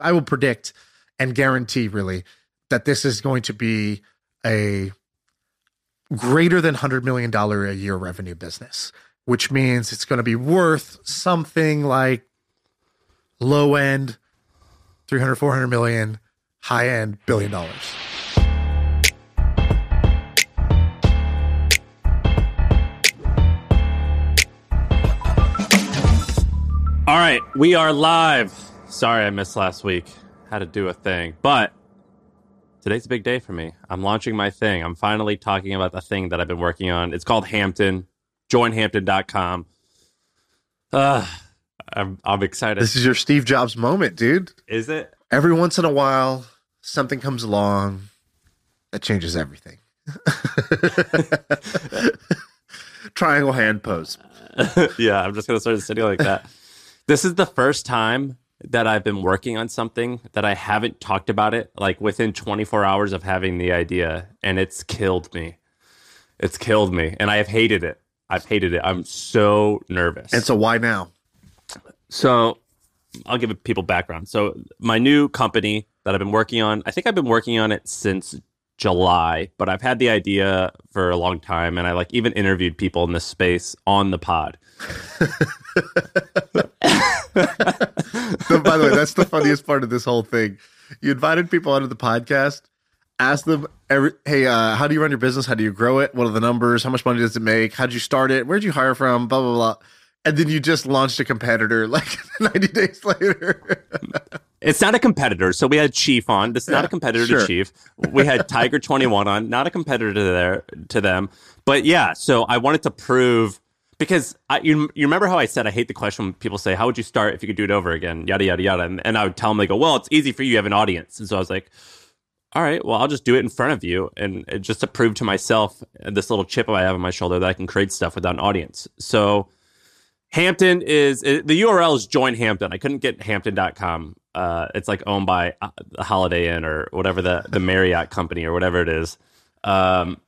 I will predict and guarantee really that this is going to be a greater than $100 million a year revenue business, which means it's going to be worth something like low end 300, 400 million, high end billion dollars. All right, we are live. Sorry I missed last week. Had to do a thing, but today's a big day for me. I'm launching my thing. I'm finally talking about the thing that I've been working on. It's called Hampton. JoinHampton.com. Uh, I'm, I'm excited. This is your Steve Jobs moment, dude. Is it? Every once in a while, something comes along that changes everything. Triangle hand pose. yeah, I'm just gonna start sitting like that. This is the first time that I've been working on something that I haven't talked about it like within 24 hours of having the idea, and it's killed me. It's killed me, and I have hated it. I've hated it. I'm so nervous. And so, why now? So, I'll give people background. So, my new company that I've been working on, I think I've been working on it since July, but I've had the idea for a long time, and I like even interviewed people in this space on the pod. so, by the way, that's the funniest part of this whole thing. You invited people onto the podcast, asked them, every, "Hey, uh, how do you run your business? How do you grow it? What are the numbers? How much money does it make? How did you start it? Where'd you hire from? Blah blah blah." And then you just launched a competitor like 90 days later. it's not a competitor. So we had Chief on. This is not a competitor sure. to Chief. We had Tiger 21 on, not a competitor to there to them. But yeah, so I wanted to prove because I, you, you remember how I said I hate the question when people say, How would you start if you could do it over again? Yada, yada, yada. And, and I would tell them, they go, Well, it's easy for you. You have an audience. And so I was like, All right, well, I'll just do it in front of you. And just to prove to myself this little chip I have on my shoulder that I can create stuff without an audience. So Hampton is the URL is join Hampton. I couldn't get hampton.com. Uh, it's like owned by uh, the Holiday Inn or whatever the, the Marriott company or whatever it is. Um,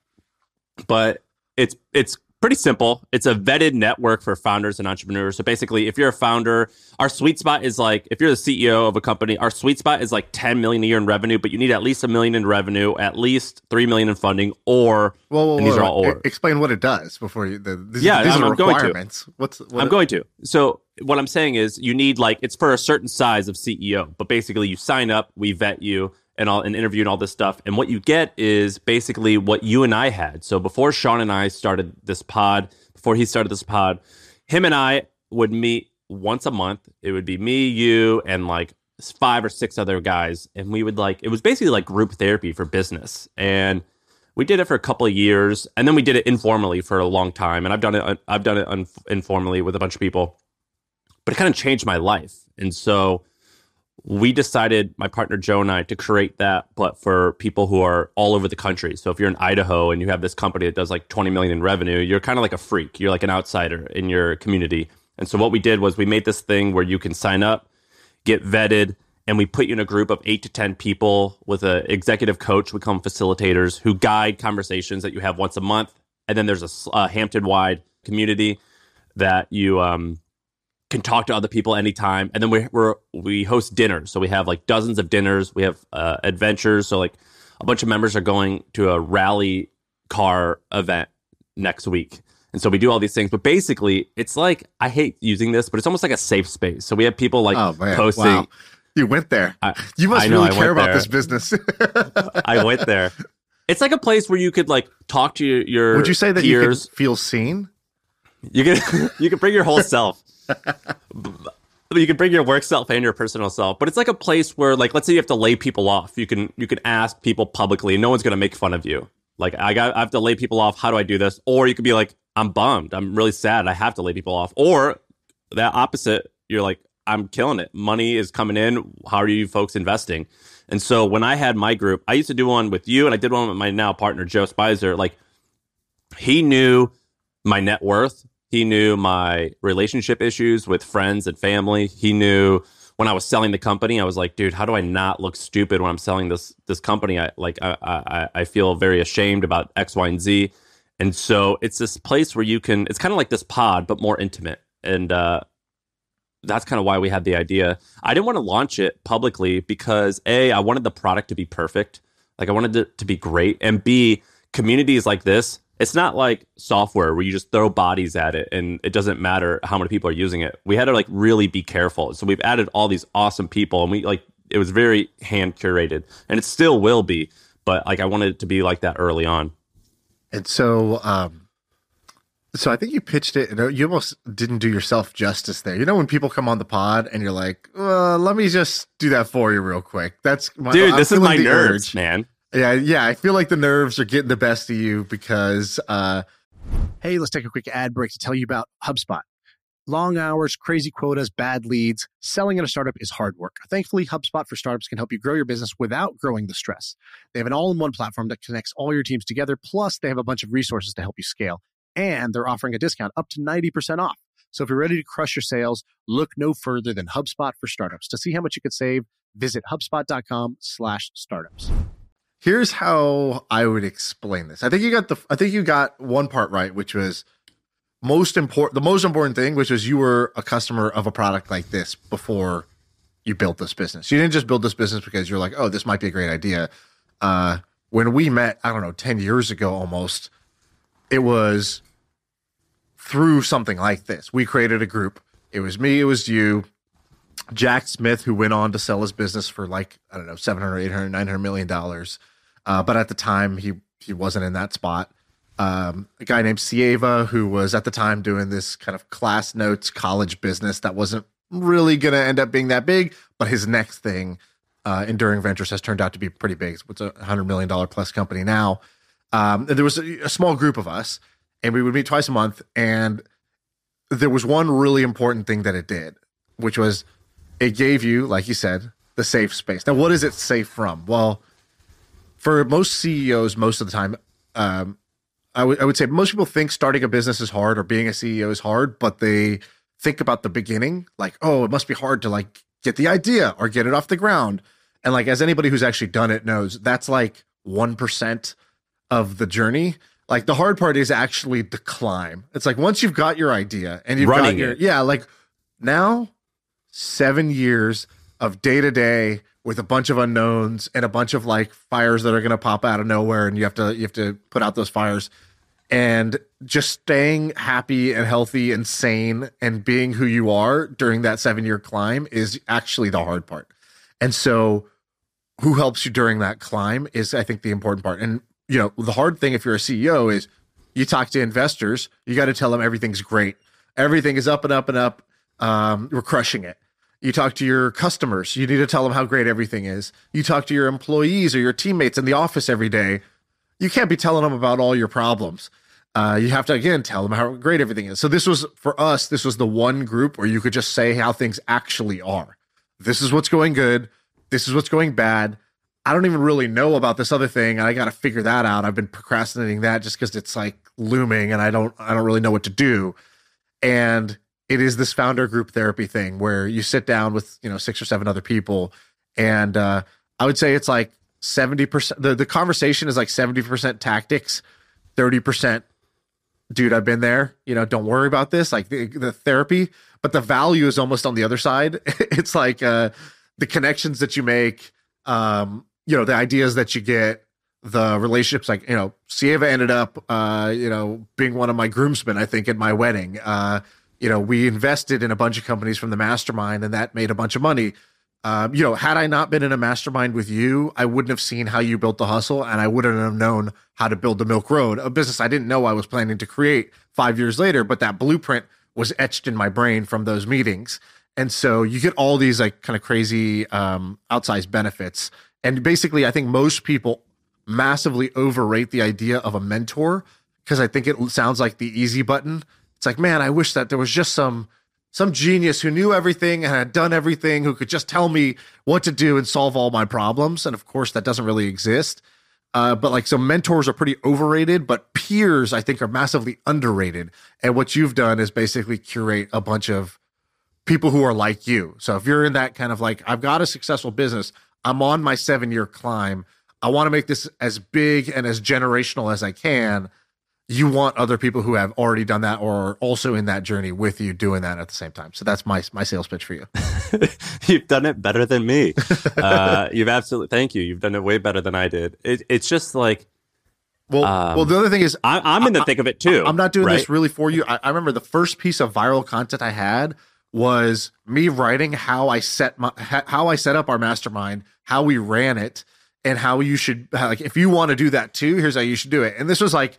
but it's it's pretty simple. It's a vetted network for founders and entrepreneurs. So basically, if you're a founder, our sweet spot is like if you're the CEO of a company, our sweet spot is like 10 million a year in revenue, but you need at least a million in revenue, at least 3 million in funding, or well, well, these are all or. Explain what it does before you the, these, yeah, these I'm, are requirements. Going to. What's what I'm going to. So what I'm saying is you need like it's for a certain size of CEO, but basically you sign up, we vet you and all an interview and all this stuff. And what you get is basically what you and I had. So before Shaan and I started this pod, before he started this pod, him and I would meet once a month. It would be me, you, and like five or six other guys, and we would like it was basically like group therapy for business. And we did it for a couple of years, and then we did it informally for a long time. And I've done it. I've done it un- informally with a bunch of people, but it kind of changed my life. And so we decided, my partner Joe and I, to create that, but for people who are all over the country. So if you're in Idaho and you have this company that does like 20 million in revenue, you're kind of like a freak. You're like an outsider in your community. And so what we did was we made this thing where you can sign up, get vetted, and we put you in a group of eight to 10 people with an executive coach. We call them facilitators who guide conversations that you have once a month. And then there's a, a Hampton wide community that you um, can talk to other people anytime. And then we we we host dinners, so we have like dozens of dinners. We have uh, adventures, so like a bunch of members are going to a rally car event next week. And so we do all these things, but basically, it's like I hate using this, but it's almost like a safe space. So we have people like oh, posting. Wow. You went there. I, you must know, really care about there. this business. I went there. It's like a place where you could like talk to your. your Would you say that peers. you feel seen? You can you can bring your whole self. You can bring your work self and your personal self, but it's like a place where, like, let's say you have to lay people off. You can you can ask people publicly, and no one's gonna make fun of you. Like, I got I have to lay people off. How do I do this? Or you could be like, I'm bummed. I'm really sad. I have to lay people off. Or that opposite, you're like, I'm killing it. Money is coming in. How are you folks investing? And so when I had my group, I used to do one with you, and I did one with my now partner Joe Spicer. Like, he knew my net worth he knew my relationship issues with friends and family. He knew when I was selling the company, I was like, dude, how do I not look stupid when I'm selling this this company? I like I I, I feel very ashamed about X, Y, and Z. And so it's this place where you can it's kind of like this pod, but more intimate. And uh that's kind of why we had the idea. I didn't want to launch it publicly because A, I wanted the product to be perfect. Like I wanted it to be great. And B, communities like this, it's not like software where you just throw bodies at it and it doesn't matter how many people are using it. We had to like really be careful. So we've added all these awesome people and we like it was very hand curated and it still will be, but like I wanted it to be like that early on. And so um so I think you pitched it and you almost didn't do yourself justice there. You know when people come on the pod and you're like, well, let me just do that for you real quick. That's my, Dude, I'm this is my nerves, urge. man. Yeah, yeah. I feel like the nerves are getting the best of you because. uh Hey, let's take a quick ad break to tell you about HubSpot. Long hours, crazy quotas, bad leads. Selling at a startup is hard work. Thankfully, HubSpot for Startups can help you grow your business without growing the stress. They have an all in one platform that connects all your teams together. Plus, they have a bunch of resources to help you scale. And they're offering a discount up to 90% off. So if you're ready to crush your sales, look no further than HubSpot for Startups. To see how much you could save, visit HubSpot.com slash startups here's how I would explain this. I think you got the I think you got one part right, which was most important the most important thing, which was you were a customer of a product like this before you built this business. You didn't just build this business because you're like, oh, this might be a great idea. Uh, when we met, I don't know, 10 years ago almost, it was through something like this. We created a group. It was me, it was you, Jack Smith, who went on to sell his business for like, I don't know, 700, 800, 900 million dollars. Uh, but at the time, he he wasn't in that spot. Um, a guy named Sieva, who was at the time doing this kind of class notes college business that wasn't really going to end up being that big, but his next thing, uh, Enduring Ventures, has turned out to be pretty big. It's a hundred million dollar plus company now. Um, there was a, a small group of us, and we would meet twice a month. And there was one really important thing that it did, which was it gave you, like you said, the safe space. Now, what is it safe from? Well, for most CEOs, most of the time, um, I, w- I would say most people think starting a business is hard or being a CEO is hard, but they think about the beginning, like, oh, it must be hard to like get the idea or get it off the ground. And like, as anybody who's actually done it knows, that's like 1% of the journey. Like the hard part is actually the climb. It's like once you've got your idea and you've Running got your, it. yeah, like now seven years of day to day with a bunch of unknowns and a bunch of like fires that are going to pop out of nowhere and you have to you have to put out those fires and just staying happy and healthy and sane and being who you are during that 7 year climb is actually the hard part. And so who helps you during that climb is I think the important part. And you know, the hard thing if you're a CEO is you talk to investors, you got to tell them everything's great. Everything is up and up and up. Um, we're crushing it you talk to your customers. You need to tell them how great everything is. You talk to your employees or your teammates in the office every day. You can't be telling them about all your problems. Uh, you have to again tell them how great everything is. So this was for us. This was the one group where you could just say how things actually are. This is what's going good. This is what's going bad. I don't even really know about this other thing, and I got to figure that out. I've been procrastinating that just because it's like looming, and I don't I don't really know what to do. And it is this founder group therapy thing where you sit down with you know six or seven other people. And uh, i would say it's like 70% the, the conversation is like 70% tactics 30% dude i've been there. You know don't worry about this. Like the, the therapy but the value is almost on the other side. It's like uh, the connections that you make um, you know the ideas that you get the relationships like you know sieva ended up uh, you know being one of my groomsmen i think at my wedding. Uh, you know, we invested in a bunch of companies from the mastermind and that made a bunch of money. Um, you know, had I not been in a mastermind with you, I wouldn't have seen how you built the hustle and I wouldn't have known how to build the Milk Road, a business I didn't know I was planning to create five years later, but that blueprint was etched in my brain from those meetings. And so you get all these like kind of crazy um, outsized benefits. And basically, I think most people massively overrate the idea of a mentor because I think it sounds like the easy button it's like, man, I wish that there was just some some genius who knew everything and had done everything who could just tell me what to do and solve all my problems. And of course, that doesn't really exist. Uh, but like, so mentors are pretty overrated, but peers, I think, are massively underrated. And what you've done is basically curate a bunch of people who are like you. So if you're in that kind of like, I've got a successful business, I'm on my seven year climb, I want to make this as big and as generational as I can you want other people who have already done that or are also in that journey with you doing that at the same time. So that's my my sales pitch for you. you've done it better than me. uh, you've absolutely thank you. You've done it way better than I did. It, it's just like well, um, well, the other thing is, I, am in the I, thick of it too. I'm not doing right? this really for you. I, I, remember the first piece of viral content I had was me writing how I set my how I set up our mastermind, how we ran it, and how you should like if you want to do that too. Here's how you should do it. And this was like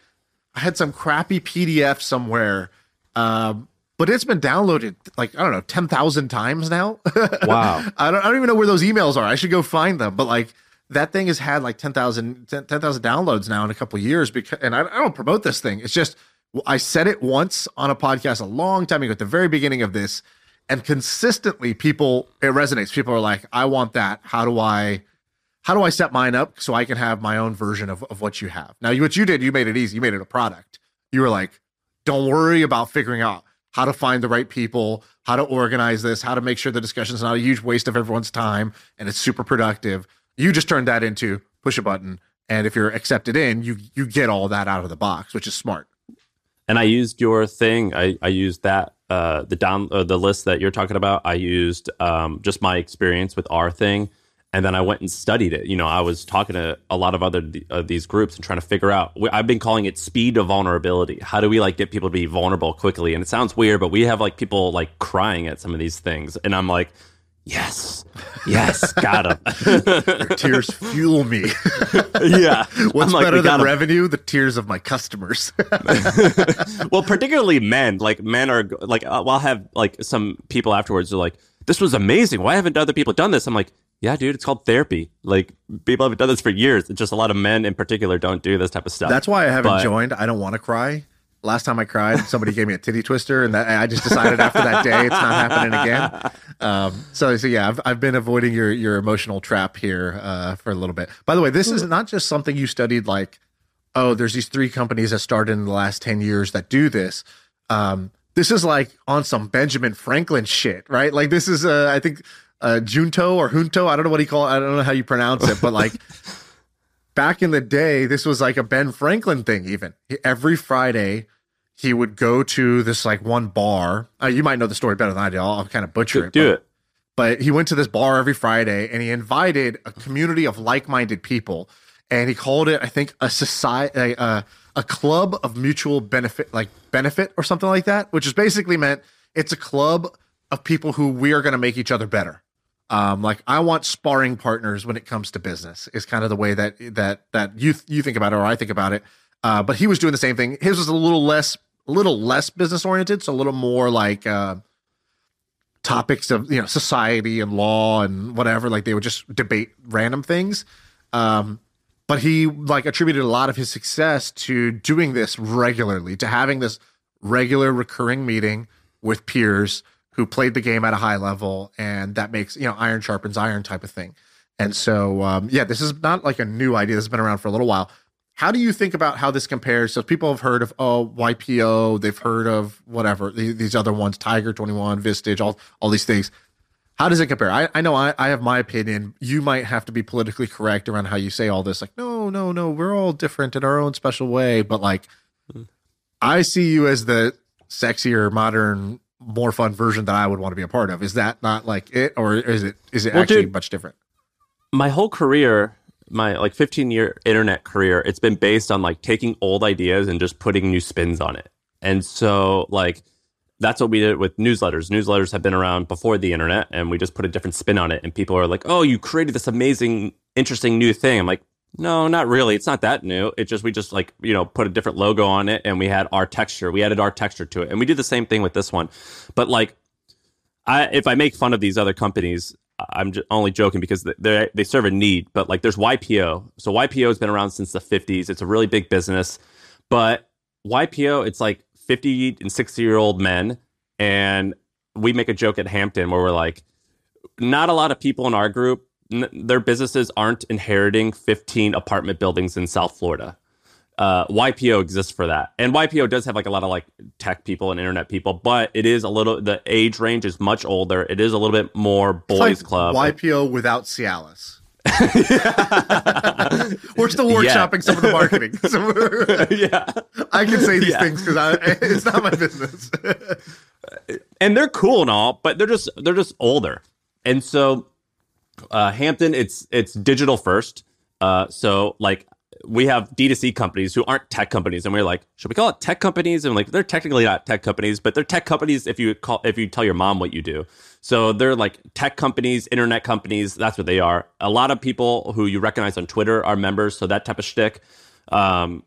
I had some crappy PDF somewhere, um, but it's been downloaded like I don't know ten thousand times now. Wow! I don't I don't even know where those emails are. I should go find them. But like that thing has had like 10,000 10, downloads now in a couple years because and I, I, don't promote this thing. It's just I said it once on a podcast a long time ago at the very beginning of this and consistently people it resonates. People are like, "I want that. How do I how do I set mine up so I can have my own version of, of what you have?" Now, what you did, you made it easy. You made it a product. You were like, "Don't worry about figuring out how to find the right people, how to organize this, how to make sure the discussion is not a huge waste of everyone's time and it's super productive." You just turned that into push a button, and if you're accepted in, you you get all that out of the box, which is smart. And I used your thing. I I used that uh, the down uh, the list that you're talking about. I used um, just my experience with our thing, and then I went and studied it. You know, I was talking to a lot of other uh, these groups and trying to figure out. I've been calling it speed of vulnerability. How do we like get people to be vulnerable quickly? And it sounds weird, but we have like people like crying at some of these things, and I'm like Yes. Yes. Got him. Tears fuel me. yeah. What's like, better than revenue? The tears of my customers. well, particularly men. Like men are like, uh, I'll have like some people afterwards are like, this was amazing. Why haven't other people done this? I'm like, yeah, dude, it's called therapy. Like people haven't done this for years. It's just a lot of men in particular don't do this type of stuff. That's why I haven't but, joined. I don't want to cry last time I cried, somebody gave me a titty twister, and that, I just decided after that day it's not happening again. Um, so, so yeah, I've, I've been avoiding your your emotional trap here uh, for a little bit. By the way, this is not just something you studied. Like, oh, there's these three companies that started in the last ten years that do this. Um, this is like on some Benjamin Franklin shit, right? Like this is, uh, I think, uh, Junto or Junto. I don't know what he call. I don't know how you pronounce it, but like. back in the day, this was like a Ben Franklin thing. Even every Friday, he would go to this like one bar. Uh, you might know the story better than I do. I'll, I'll kind of butcher do, it. Do but, it. But he went to this bar every Friday and he invited a community of like-minded people, and he called it, I think, a society, a, a club of mutual benefit, like benefit or something like that, which is basically meant it's a club of people who we are going to make each other better. Um, like I want sparring partners when it comes to business is kind of the way that that that you you think about it or I think about it. Uh, but he was doing the same thing. His was a little less, a little less business oriented, so a little more like uh, topics of you know society and law and whatever. Like they would just debate random things. Um, but he like attributed a lot of his success to doing this regularly, to having this regular recurring meeting with peers who played the game at a high level, and that makes you know iron sharpens iron type of thing. And so, um, yeah, this is not like a new idea. This has been around for a little while. How do you think about how this compares? So people have heard of oh YPO, they've heard of whatever these other ones, Tiger Twenty One, Vistage, all all these things. How does it compare? I, I know I, I have my opinion. You might have to be politically correct around how you say all this. Like, no, no, no, we're all different in our own special way. But like, I see you as the sexier, modern, more fun version that I would want to be a part of. Is that not like it, or is it is it well, actually dude, much different? My whole career my like 15 year internet career, it's been based on like taking old ideas and just putting new spins on it. And so like that's what we did with newsletters. Newsletters have been around before the internet and we just put a different spin on it and people are like, "Oh, you created this amazing interesting new thing." I'm like, "No, not really. It's not that new. It just we just like, you know, put a different logo on it and we had our texture. We added our texture to it. And we do the same thing with this one. But like I if I make fun of these other companies, I'm only joking because they they serve a need, but like there's YPO. So YPO has been around since the 50s. It's a really big business, but YPO it's like 50 and 60 year old men, and we make a joke at Hampton where we're like, not a lot of people in our group, n- their businesses aren't inheriting 15 apartment buildings in South Florida uh, YPO exists for that. And YPO does have like a lot of like tech people and internet people, but it is a little the age range is much older. It is a little bit more boys like club. YPO without Cialis. we're still workshopping yeah. some of the marketing. So yeah, I can say these yeah. things because it's not my business. and they're cool and all, but they're just they're just older. And so uh, Hampton, it's it's digital first. Uh, so like we have D2C companies who aren't tech companies, and we're like, should we call it tech companies? And like, they're technically not tech companies, but they're tech companies if you call if you tell your mom what you do. So they're like tech companies, internet companies. That's what they are. A lot of people who you recognize on Twitter are members, so that type of shtick. Um,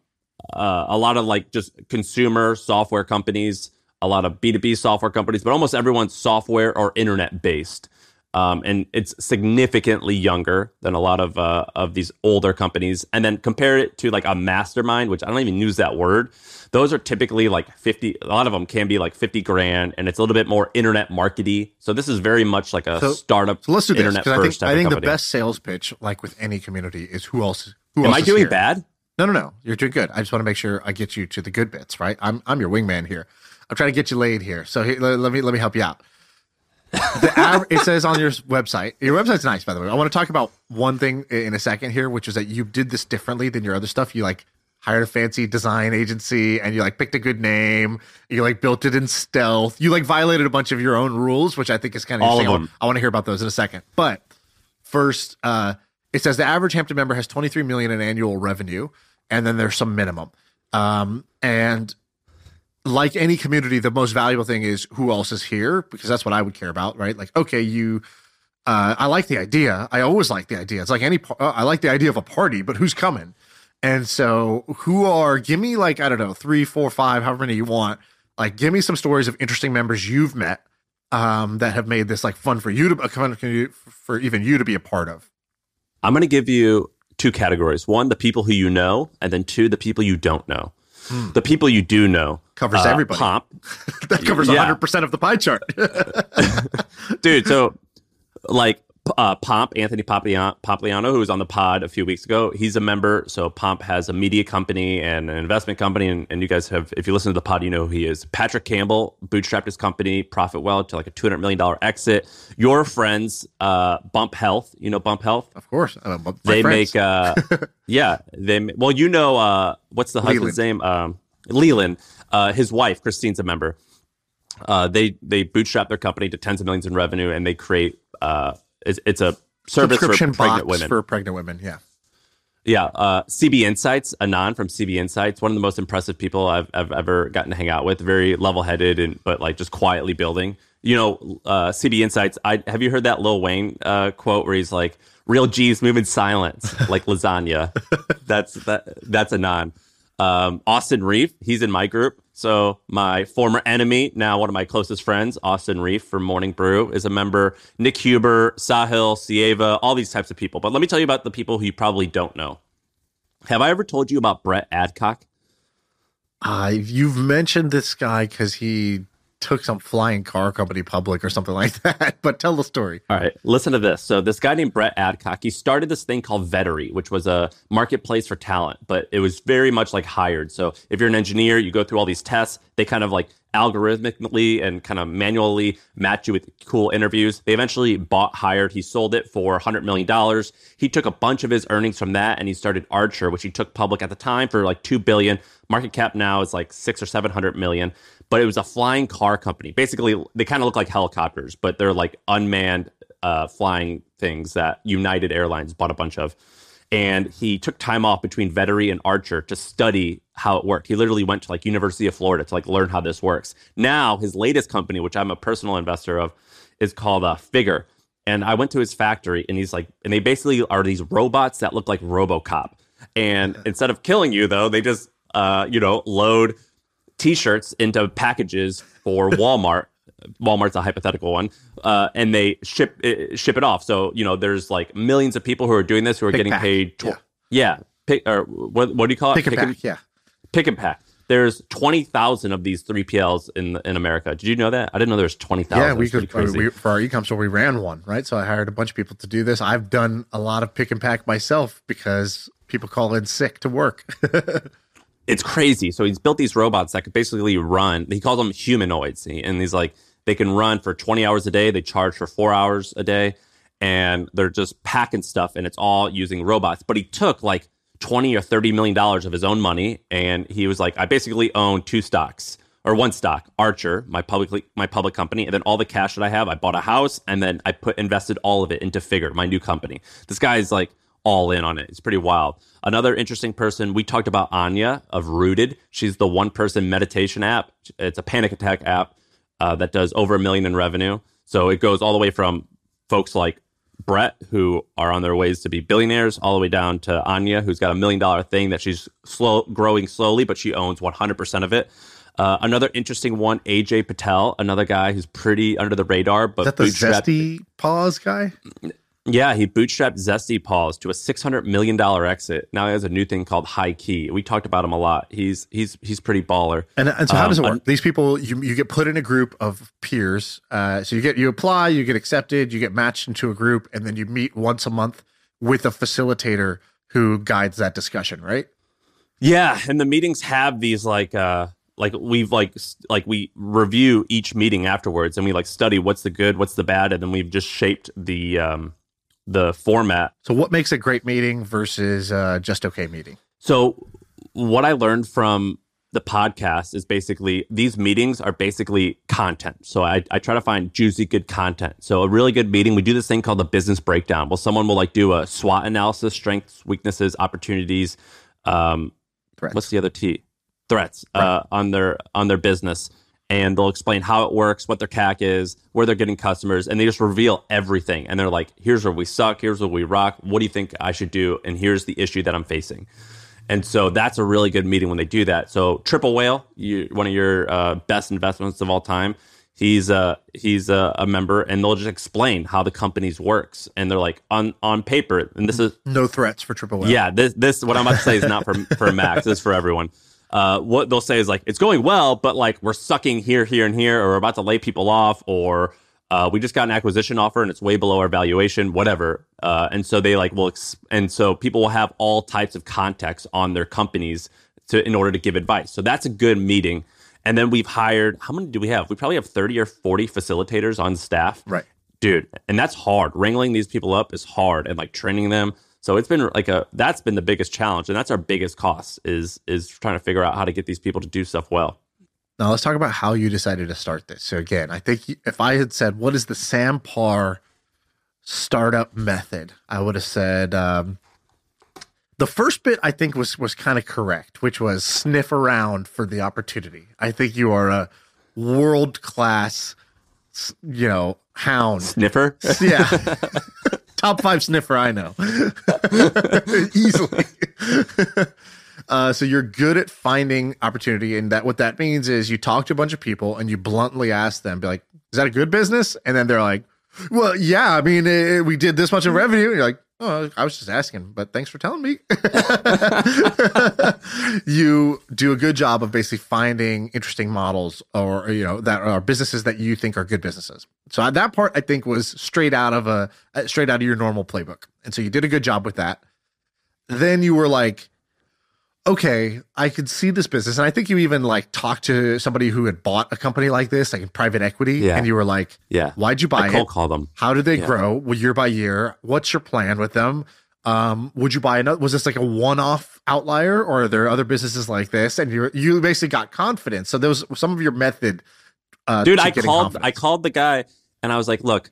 uh, a lot of like just consumer software companies, a lot of B two B software companies, but almost everyone's software or internet based. Um, and it's significantly younger than a lot of uh, of these older companies. And then compare it to like a mastermind, which I don't even use that word. Those are typically like fifty. A lot of them can be like fifty grand, and it's a little bit more internet markety. So this is very much like a so, startup. So let's do internet this first. I think, I think the best sales pitch, like with any community, is who else. Who Am else I doing here? bad? No, no, no. You're doing good. I just want to make sure I get you to the good bits. Right. I'm I'm your wingman here. I'm trying to get you laid here. So here, let, let me let me help you out av- it says on your website. Your website's nice, by the way. I want to talk about one thing in a second here, which is that you did this differently than your other stuff. You like hired a fancy design agency and you like picked a good name. You like built it in stealth. You like violated a bunch of your own rules, which I think is kind of all of them. I want to hear about those in a second. But first, uh, it says the average Hampton member has 23 million in annual revenue, and then there's some minimum. Um, and like any community, the most valuable thing is who else is here because that's what I would care about, right? Like, okay, you, uh, I like the idea. I always like the idea. It's like any, uh, I like the idea of a party, but who's coming? And so, who are? Give me like I don't know, three, four, five, however many you want. Like, give me some stories of interesting members you've met um, that have made this like fun for you to fun for even you to be a part of. I'm going to give you two categories: one, the people who you know, and then two, the people you don't know. Hmm. The people you do know covers uh, everybody. Pomp. that covers yeah. 100% of the pie chart. Dude, so like uh, Pomp, Anthony Pompliano, who was on the pod a few weeks ago, he's a member. So Pomp has a media company and an investment company. And, and you guys have, if you listen to the pod, you know who he is. Patrick Campbell bootstrapped his company, ProfitWell to like a $200 million exit. Your friends, uh, Bump Health, you know Bump Health? Of course. Uh, they friends. make, uh, yeah, they, well, you know, uh, what's the husband's Leland. name? Um, Leland. Uh, his wife, Christine's a member. Uh, they they bootstrap their company to tens of millions in revenue, and they create uh, it's, it's a service for pregnant women. For pregnant women, yeah. Yeah, uh, CB Insights, Anand from CB Insights, one of the most impressive people I've, I've ever gotten to hang out with. Very level-headed and but like just quietly building. You know, uh, CB Insights. I have you heard that Lil Wayne uh, quote where he's like, "Real G's move in silence, like lasagna." that's that. That's Anand. Um, Austin Rief, he's in my group. So my former enemy, now one of my closest friends, Austin Rief from Morning Brew, is a member. Nick Huber, Sahil, Sieva, all these types of people. But let me tell you about the people who you probably don't know. Have I ever told you about Brett Adcock? Uh, you've mentioned this guy because he took some flying car company public or something like that. But tell the story. All right, listen to this. So this guy named Brett Adcock, he started this thing called Vettery, which was a marketplace for talent, but it was very much like hired. So if you're an engineer, you go through all these tests. They kind of like algorithmically and kind of manually match you with cool interviews. They eventually bought Hired. He sold it for $100 million. He took a bunch of his earnings from that and he started Archer, which he took public at the time for like 2 billion. Market cap now is like 6 or 700 million but it was a flying car company. Basically, they kind of look like helicopters, but they're like unmanned uh, flying things that United Airlines bought a bunch of. And he took time off between Vettery and Archer to study how it worked. He literally went to like University of Florida to like learn how this works. Now his latest company, which I'm a personal investor of, is called uh, Figure. And I went to his factory, and he's like, and they basically are these robots that look like RoboCop. And instead of killing you, though, they just uh, you know load t-shirts into packages for Walmart. Walmart's a hypothetical one, uh, and they ship it, ship it off. So you know, there's like millions of people who are doing this who are pick getting pack. paid. Tw- yeah, yeah pick, or what, what do you call it? Pick, pick and pack. yeah, pick and pack. There's twenty thousand of these three PLs in in America. Did you know that? I didn't know there was twenty thousand. Yeah, we could uh, we, for our ecom store we ran one right. So I hired a bunch of people to do this. I've done a lot of pick and pack myself because people call in sick to work. it's crazy. So he's built these robots that could basically run. He calls them humanoids, and he's like they can run for 20 hours a day. They charge for four hours a day, and they're just packing stuff and it's all using robots. But he took like 20 or 30 million dollars of his own money and he was like, I basically own two stocks or one stock, Archer, my publicly my public company, and then all the cash that I have, I bought a house and then I put invested all of it into Figure, my new company. This guy is like all in on it. It's pretty wild. Another interesting person, we talked about Anya of Rootd. She's the one person meditation app. It's a panic attack app uh, that does over a million in revenue. So it goes all the way from folks like Brett, who are on their ways to be billionaires, all the way down to Anya, who's got a million dollar thing that she's slow growing slowly, but she owns 100% of it. Uh, another interesting one, AJ Patel, another guy who's pretty under the radar, but Is that the Zesty Paws guy? Yeah, he bootstrapped Zesty Paws to a six hundred million dollar exit. Now he has a new thing called High Key. We talked about him a lot. He's he's he's pretty baller. And, and so how does it work? These people you you get put in a group of peers. Uh, so you get you apply, you get accepted, you get matched into a group, and then you meet once a month with a facilitator who guides that discussion, right? Yeah, and the meetings have these like uh like we've like like we review each meeting afterwards and we like study what's the good, what's the bad, and then we've just shaped the um the format. So, what makes a great meeting versus uh, just okay meeting? So, what I learned from the podcast is basically these meetings are basically content. So I, I try to find juicy, good content. So a really good meeting, we do this thing called the business breakdown. Well, someone will like do a SWOT analysis, strengths, weaknesses, opportunities. Um, what's the other T? Threats right. uh, on their on their business and they'll explain how it works, what their CAC is, where they're getting customers, and they just reveal everything. And they're like, here's where we suck, here's where we rock. What do you think I should do? And here's the issue that I'm facing. And so that's a really good meeting when they do that. So Triple Whale, you, one of your uh, best investments of all time, he's a he's a, a, member, and they'll just explain how the company's works. And they're like on on paper, and this is no threats for Triple Whale. Yeah, this this what I'm about to say is not for for Max. This is for everyone uh, what they'll say is like it's going well, but like we're sucking here, here, and here, or we're about to lay people off, or uh, we just got an acquisition offer and it's way below our valuation, whatever. Uh, and so they like will, ex- and so people will have all types of context on their companies to in order to give advice. So that's a good meeting. And then we've hired how many do we have? We probably have thirty or forty facilitators on staff, right? Dude, and that's hard. Wrangling these people up is hard, and like training them so it's been like a that's been the biggest challenge, and that's our biggest cost is is trying to figure out how to get these people to do stuff well. Now let's talk about how you decided to start this. So again, I think if I had said what is the Sam Parr startup method, I would have said um, the first bit I think was was kind of correct, which was sniff around for the opportunity. I think you are a world class, you know, hound sniffer. Yeah. top five sniffer I know easily. Uh, so you're good at finding opportunity, and that what that means is you talk to a bunch of people and you bluntly ask them, be like, "Is that a good business?" And then they're like, "Well, yeah. I mean, it, we did this much in revenue." And you're like, Oh, I was just asking, but thanks for telling me. you do a good job of basically finding interesting models or, you know, that are businesses that you think are good businesses. So that part I think was straight out of a uh, straight out of your normal playbook. And so you did a good job with that. Then you were like, okay, I could see this business. And I think you even like talked to somebody who had bought a company like this, like in private equity. Yeah. And you were like, yeah, why'd you buy I it? call them. How did they yeah. grow well, year by year? What's your plan with them? Um, would you buy another? Was this like a one-off outlier, or are there other businesses like this? And you you basically got confidence. So there was some of your method. Uh, Dude, I called confidence. I called the guy and I was like, look,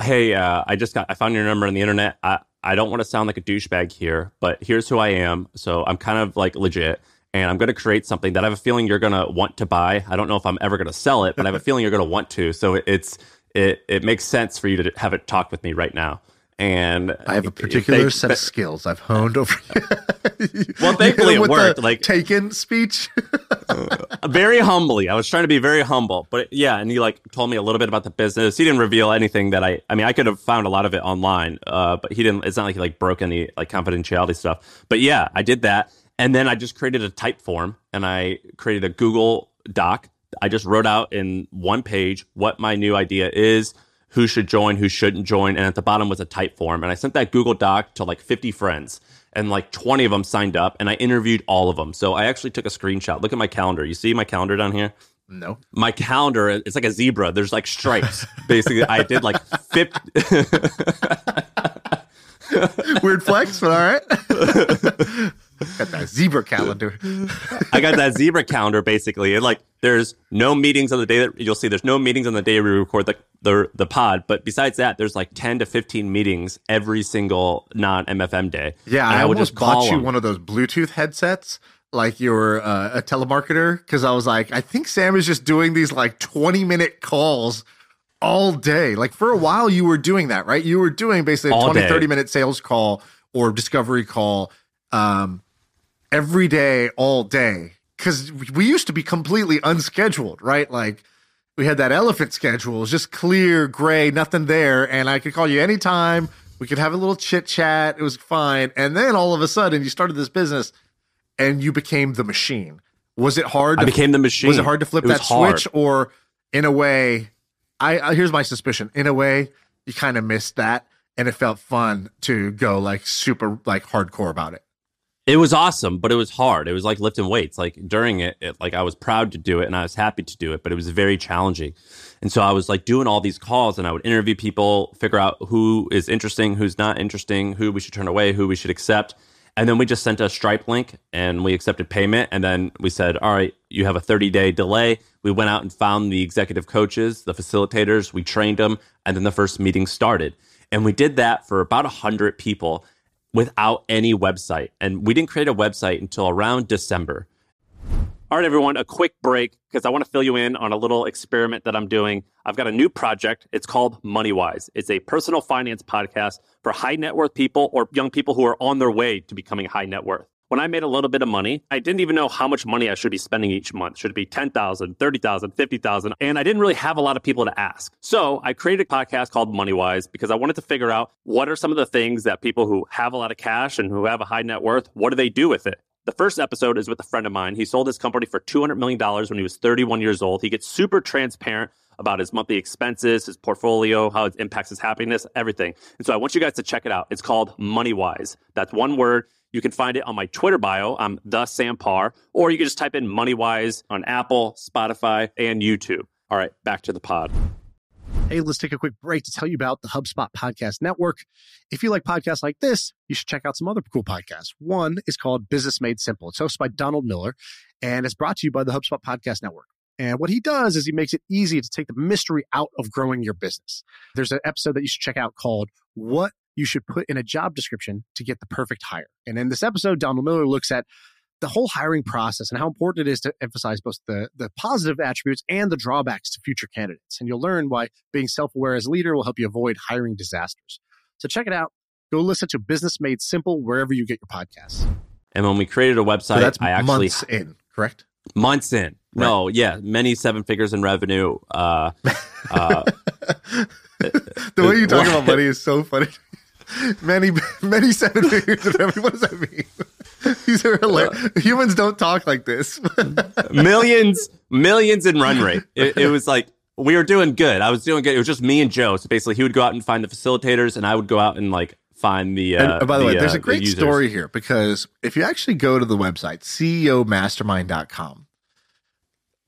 hey, uh, I just got I found your number on the internet. I, I don't want to sound like a douchebag here, but here's who I am. So I'm kind of like legit and I'm going to create something that I have a feeling you're going to want to buy. I don't know if I'm ever going to sell it, but I have a feeling you're going to want to. So it's it it makes sense for you to have it talk with me right now. And I have a particular they, set of skills I've honed over. well, thankfully it worked. Like taken speech, very humbly. I was trying to be very humble, but yeah. And he like told me a little bit about the business. He didn't reveal anything that I. I mean, I could have found a lot of it online, uh, but he didn't. It's not like he like broke any like confidentiality stuff. But yeah, I did that, and then I just created a Typeform, and I created a Google Doc. I just wrote out in one page what my new idea is who should join, who shouldn't join. And at the bottom was a Typeform. And I sent that Google Doc to like 50 friends and like 20 of them signed up and I interviewed all of them. So I actually took a screenshot. Look at my calendar. You see my calendar down here? No. My calendar, it's like a zebra. There's like stripes. Basically, I did like 50. Weird flex, but all right. got that zebra calendar. I got that zebra calendar basically. And like there's no meetings on the day that you'll see there's no meetings on the day we record the the, the pod, but besides that, there's like 10 to 15 meetings every single non MFM day. Yeah, And I, would almost just call bought you them. one of those Bluetooth headsets, like you're uh, a telemarketer, because I was like, I think Sam is just doing these like 20 minute calls all day. Like for a while, you were doing that, right? You were doing basically a All 20, day. 30 minute sales call or discovery call um, every day, all day. Because we used to be completely unscheduled, right? Like we had that elephant schedule, it was just clear, gray, nothing there. And I could call you anytime. We could have a little chit chat. It was fine. And then all of a sudden, you started this business and you became the machine. Was it hard? I to became the machine. was it hard to flip that hard. switch, or in a way, I, I here's my suspicion. In a way, you kind of missed that, and it felt fun to go like super like hardcore about it. It was awesome, but it was hard. It was like lifting weights. Like during it, it, like I was proud to do it and I was happy to do it, but it was very challenging. And so I was like doing all these calls and I would interview people, figure out who is interesting, who's not interesting, who we should turn away, who we should accept. And then we just sent a Stripe link and we accepted payment. And then we said, all right, you have a 30 day delay. We went out and found the executive coaches, the facilitators, we trained them, and then the first meeting started. And we did that for about 100 people without any website. And we didn't create a website until around December. All right, everyone, a quick break because I want to fill you in on a little experiment that I'm doing. I've got a new project. It's called MoneyWise. It's a personal finance podcast for high net worth people or young people who are on their way to becoming high net worth. When I made a little bit of money, I didn't even know how much money I should be spending each month. Should it be 10,000, 30,000, 50,000? And I didn't really have a lot of people to ask. So I created a podcast called MoneyWise because I wanted to figure out what are some of the things that people who have a lot of cash and who have a high net worth, what do they do with it? The first episode is with a friend of mine. He sold his company for $200 million when he was 31 years old. He gets super transparent about his monthly expenses, his portfolio, how it impacts his happiness, everything. And so I want you guys to check it out. It's called MoneyWise. That's one word. You can find it on my Twitter bio. I'm the Sam Parr, or you can just type in MoneyWise on Apple, Spotify, and YouTube. All right, back to the pod. Hey, let's take a quick break to tell you about the HubSpot Podcast Network. If you like podcasts like this, you should check out some other cool podcasts. One is called Business Made Simple. It's hosted by Donald Miller and it's brought to you by the HubSpot Podcast Network. And what he does is he makes it easy to take the mystery out of growing your business. There's an episode that you should check out called What You Should Put in a Job Description to Get the Perfect Hire. And in this episode, Donald Miller looks at the whole hiring process and how important it is to emphasize both the, the positive attributes and the drawbacks to future candidates. And you'll learn why being self aware as a leader will help you avoid hiring disasters. So check it out. Go listen to Business Made Simple wherever you get your podcasts. And when we created a website, So that's I actually months in, correct? months in. No, yeah, many seven figures in revenue. Uh, uh, the way you talk about money is so funny. Many, many figures of revenue. What does that mean? These are hilarious. Humans don't talk like this. millions, millions in run rate. It, it was like we were doing good. I was doing good. It was just me and Joe. So basically, he would go out and find the facilitators, and I would go out and like find the. Uh, and by the, way, there's uh, a great users. story here because if you actually go to the website, CEOmastermind.com,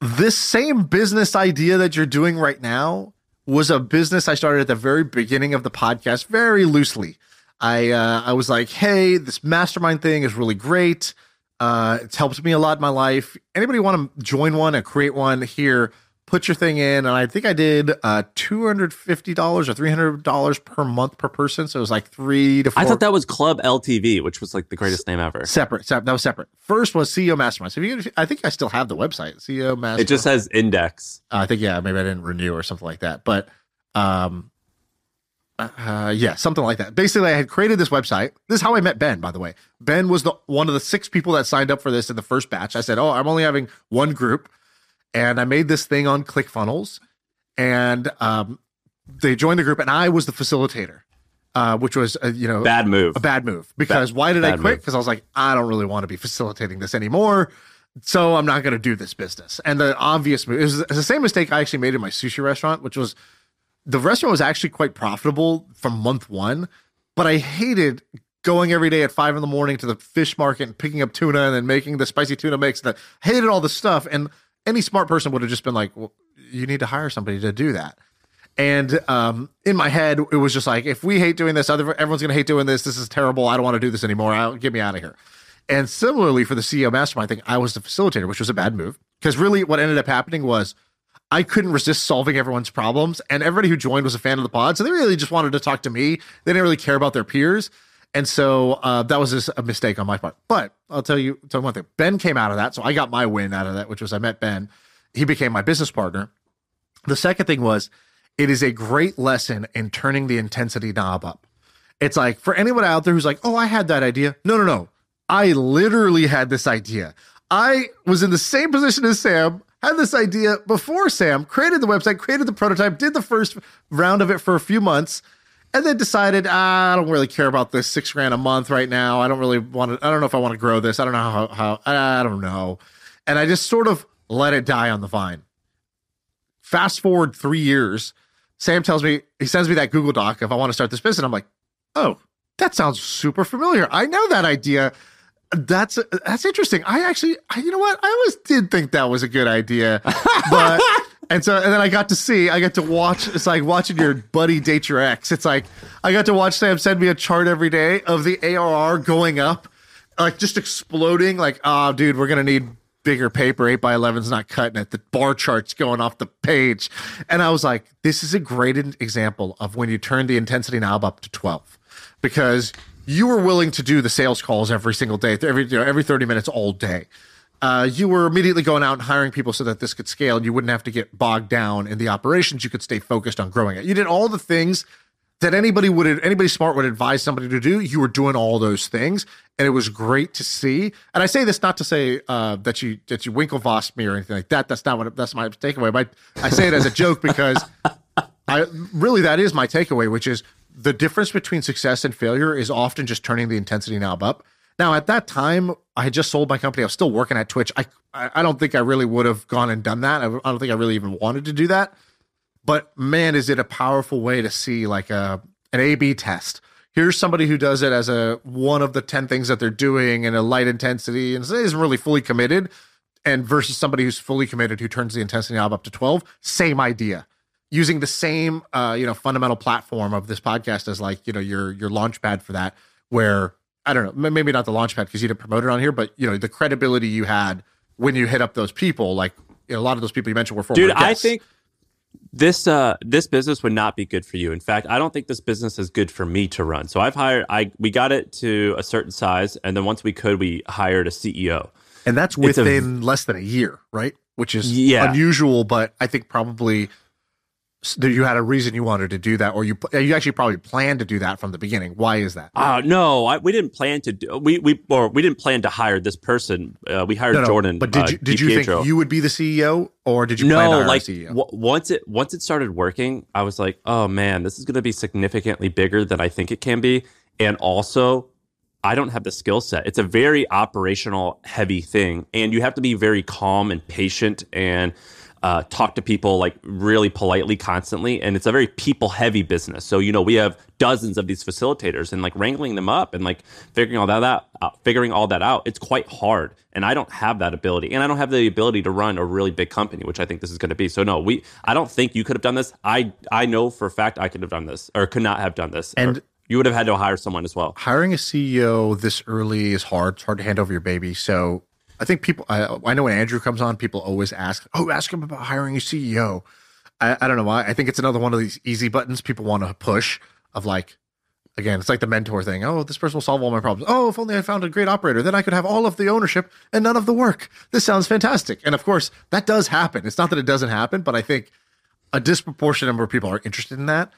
this same business idea that you're doing right now was a business I started at the very beginning of the podcast, very loosely. I uh, I was like, hey, this mastermind thing is really great. Uh, it's helped me a lot in my life. Anybody want to join one and create one here? Put your thing in, and I think I did uh, two hundred fifty dollars or three hundred dollars per month per person. So it was like three to four. I thought that was Club LTV, which was like the greatest name ever. Separate, separate. That was separate. First was CEO Mastermind. So if you, I think I still have the website. CEO Mastermind. It just says index. Uh, I think yeah, maybe I didn't renew or something like that. But um, uh, yeah, something like that. Basically, I had created this website. This is how I met Ben, by the way. Ben was the one of the six people that signed up for this in the first batch. I said, "Oh, I'm only having one group," and I made this thing on ClickFunnels, and um, they joined the group, and I was the facilitator, uh, which was uh, you know Bad move. a bad move because why did I quit? Because I was like, I don't really want to be facilitating this anymore. So I'm not going to do this business. And the obvious move is the same mistake I actually made in my sushi restaurant, which was the restaurant was actually quite profitable from month one, but I hated going every day at five in the morning to the fish market and picking up tuna and then making the spicy tuna mix. And I hated all this stuff. And any smart person would have just been like, well, you need to hire somebody to do that. And um, in my head, it was just like, if we hate doing this, other everyone's going to hate doing this. This is terrible. I don't want to do this anymore. I'll, get me out of here. And similarly for the CEO mastermind thing, I was the facilitator, which was a bad move because really what ended up happening was I couldn't resist solving everyone's problems, and everybody who joined was a fan of the pod, so they really just wanted to talk to me. They didn't really care about their peers. And so uh, that was just a mistake on my part. But I'll tell you, tell you one thing. Ben came out of that. So I got my win out of that, which was I met Ben. He became my business partner. The second thing was it is a great lesson in turning the intensity knob up. It's like for anyone out there who's like, oh, I had that idea. No, no, no. I literally had this idea. I was in the same position as Sam, had this idea before Sam, created the website, created the prototype, did the first round of it for a few months and then decided ah, I don't really care about this six grand a month right now. I don't really want to. I don't know if I want to grow this. I don't know how. how I don't know, and I just sort of let it die on the vine. Fast forward three years, Sam tells me he sends me that Google Doc if I want to start this business. I'm like, oh, that sounds super familiar. I know that idea. That's that's interesting. I actually, I, you know what? I always did think that was a good idea, but and so, and then I got to see, I got to watch. It's like watching your buddy date your ex. It's like I got to watch Sam send me a chart every day of the ARR going up, like just exploding. Like, oh, dude, we're gonna need bigger paper. Eight by 11's not cutting it. The bar chart's going off the page, and I was like, this is a great example of when you turn the intensity knob up to twelve, because you were willing to do the sales calls every single day, every you know, every thirty minutes all day uh, you were immediately going out and hiring people so that this could scale and you wouldn't have to get bogged down in the operations. You could stay focused on growing it. You did all the things that anybody would anybody smart would advise somebody to do. You were doing all those things, and it was great to see. And I say this not to say uh, that you that you Winklevoss me or anything like that. That's not what that's my takeaway. But I say it as a joke because I really that is my takeaway, which is the difference between success and failure is often just turning the intensity knob up. Now, at that time, I had just sold my company. I was still working at Twitch. I I don't think I really would have gone and done that. I, don't think I really even wanted to do that. But man, is it a powerful way to see like a an A/B test. Here's somebody who does it as a one of the ten things that they're doing in a light intensity and isn't really fully committed, and versus somebody who's fully committed who turns the intensity knob up to twelve. Same idea using the same uh, you know fundamental platform of this podcast as like you know your your launch pad for that where I don't know, maybe not the launchpad because you didn't promote it on here, but you know the credibility you had when you hit up those people, like you know, a lot of those people you mentioned were former Dude, guests. I think this uh this business would not be good for you. In fact, I don't think this business is good for me to run. So I've hired I we got it to a certain size and then once we could we hired a CEO. And that's within a, less than a year, right? Which is yeah. unusual, but I think probably you had a reason you wanted to do that, or you you actually probably planned to do that from the beginning. Why is that? Uh, no, I, we didn't plan to do we we or we didn't plan to hire this person. Uh, we hired no, no, Jordan. But did you uh, did you think you would be the CEO, or did you no, plan to like, CEO? W- once it once it started working, I was like, oh man, this is going to be significantly bigger than I think it can be, and also. I don't have the skill set. It's a very operational heavy thing, and you have to be very calm and patient and uh, talk to people like really politely constantly and it's a very people heavy business. So you know we have dozens of these facilitators and like wrangling them up and like figuring all that out uh, figuring all that out. It's quite hard and i don't have that ability and i don't have the ability to run a really big company which i think this is going to be. So no we i don't think you could have done this. I i know for a fact i could have done this or could not have done this and you would have had to hire someone as well. Hiring a ceo this early is hard. It's hard to hand over your baby. So I think people, I, I know when Andrew comes on, people always ask, oh, ask him about hiring a CEO. I, I don't know why. I think it's another one of these easy buttons people want to push of like, again, it's like the mentor thing. Oh, this person will solve all my problems. Oh, if only I found a great operator, then I could have all of the ownership and none of the work. This sounds fantastic. And of course, that does happen. It's not that it doesn't happen, but I think a disproportionate number of people are interested in that.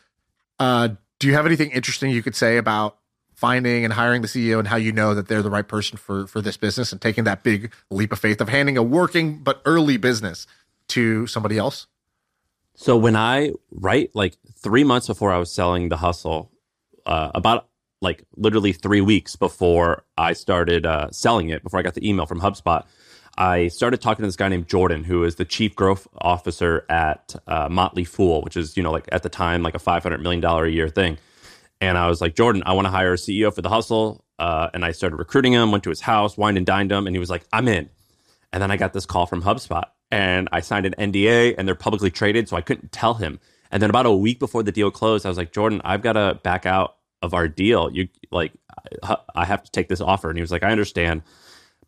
Uh, do you have anything interesting you could say about finding and hiring the CEO and how you know that they're the right person for for this business and taking that big leap of faith of handing a working but early business to somebody else? So when I right like three months before I was selling the hustle, uh, about like literally three weeks before I started uh, selling it, before I got the email from HubSpot, I started talking to this guy named Jordan, who is the chief growth officer at uh, Motley Fool, which is you know like at the time like a five hundred million dollar a year thing. And I was like, Jordan, I want to hire a CEO for the hustle. Uh, and I started recruiting him, went to his house, wined and dined him. And he was like, I'm in. And then I got this call from HubSpot. and I signed an NDA and they're publicly traded, so I couldn't tell him. And then about a week before the deal closed, I was like, Jordan, I've got to back out of our deal. You like, I have to take this offer. And he was like, I understand,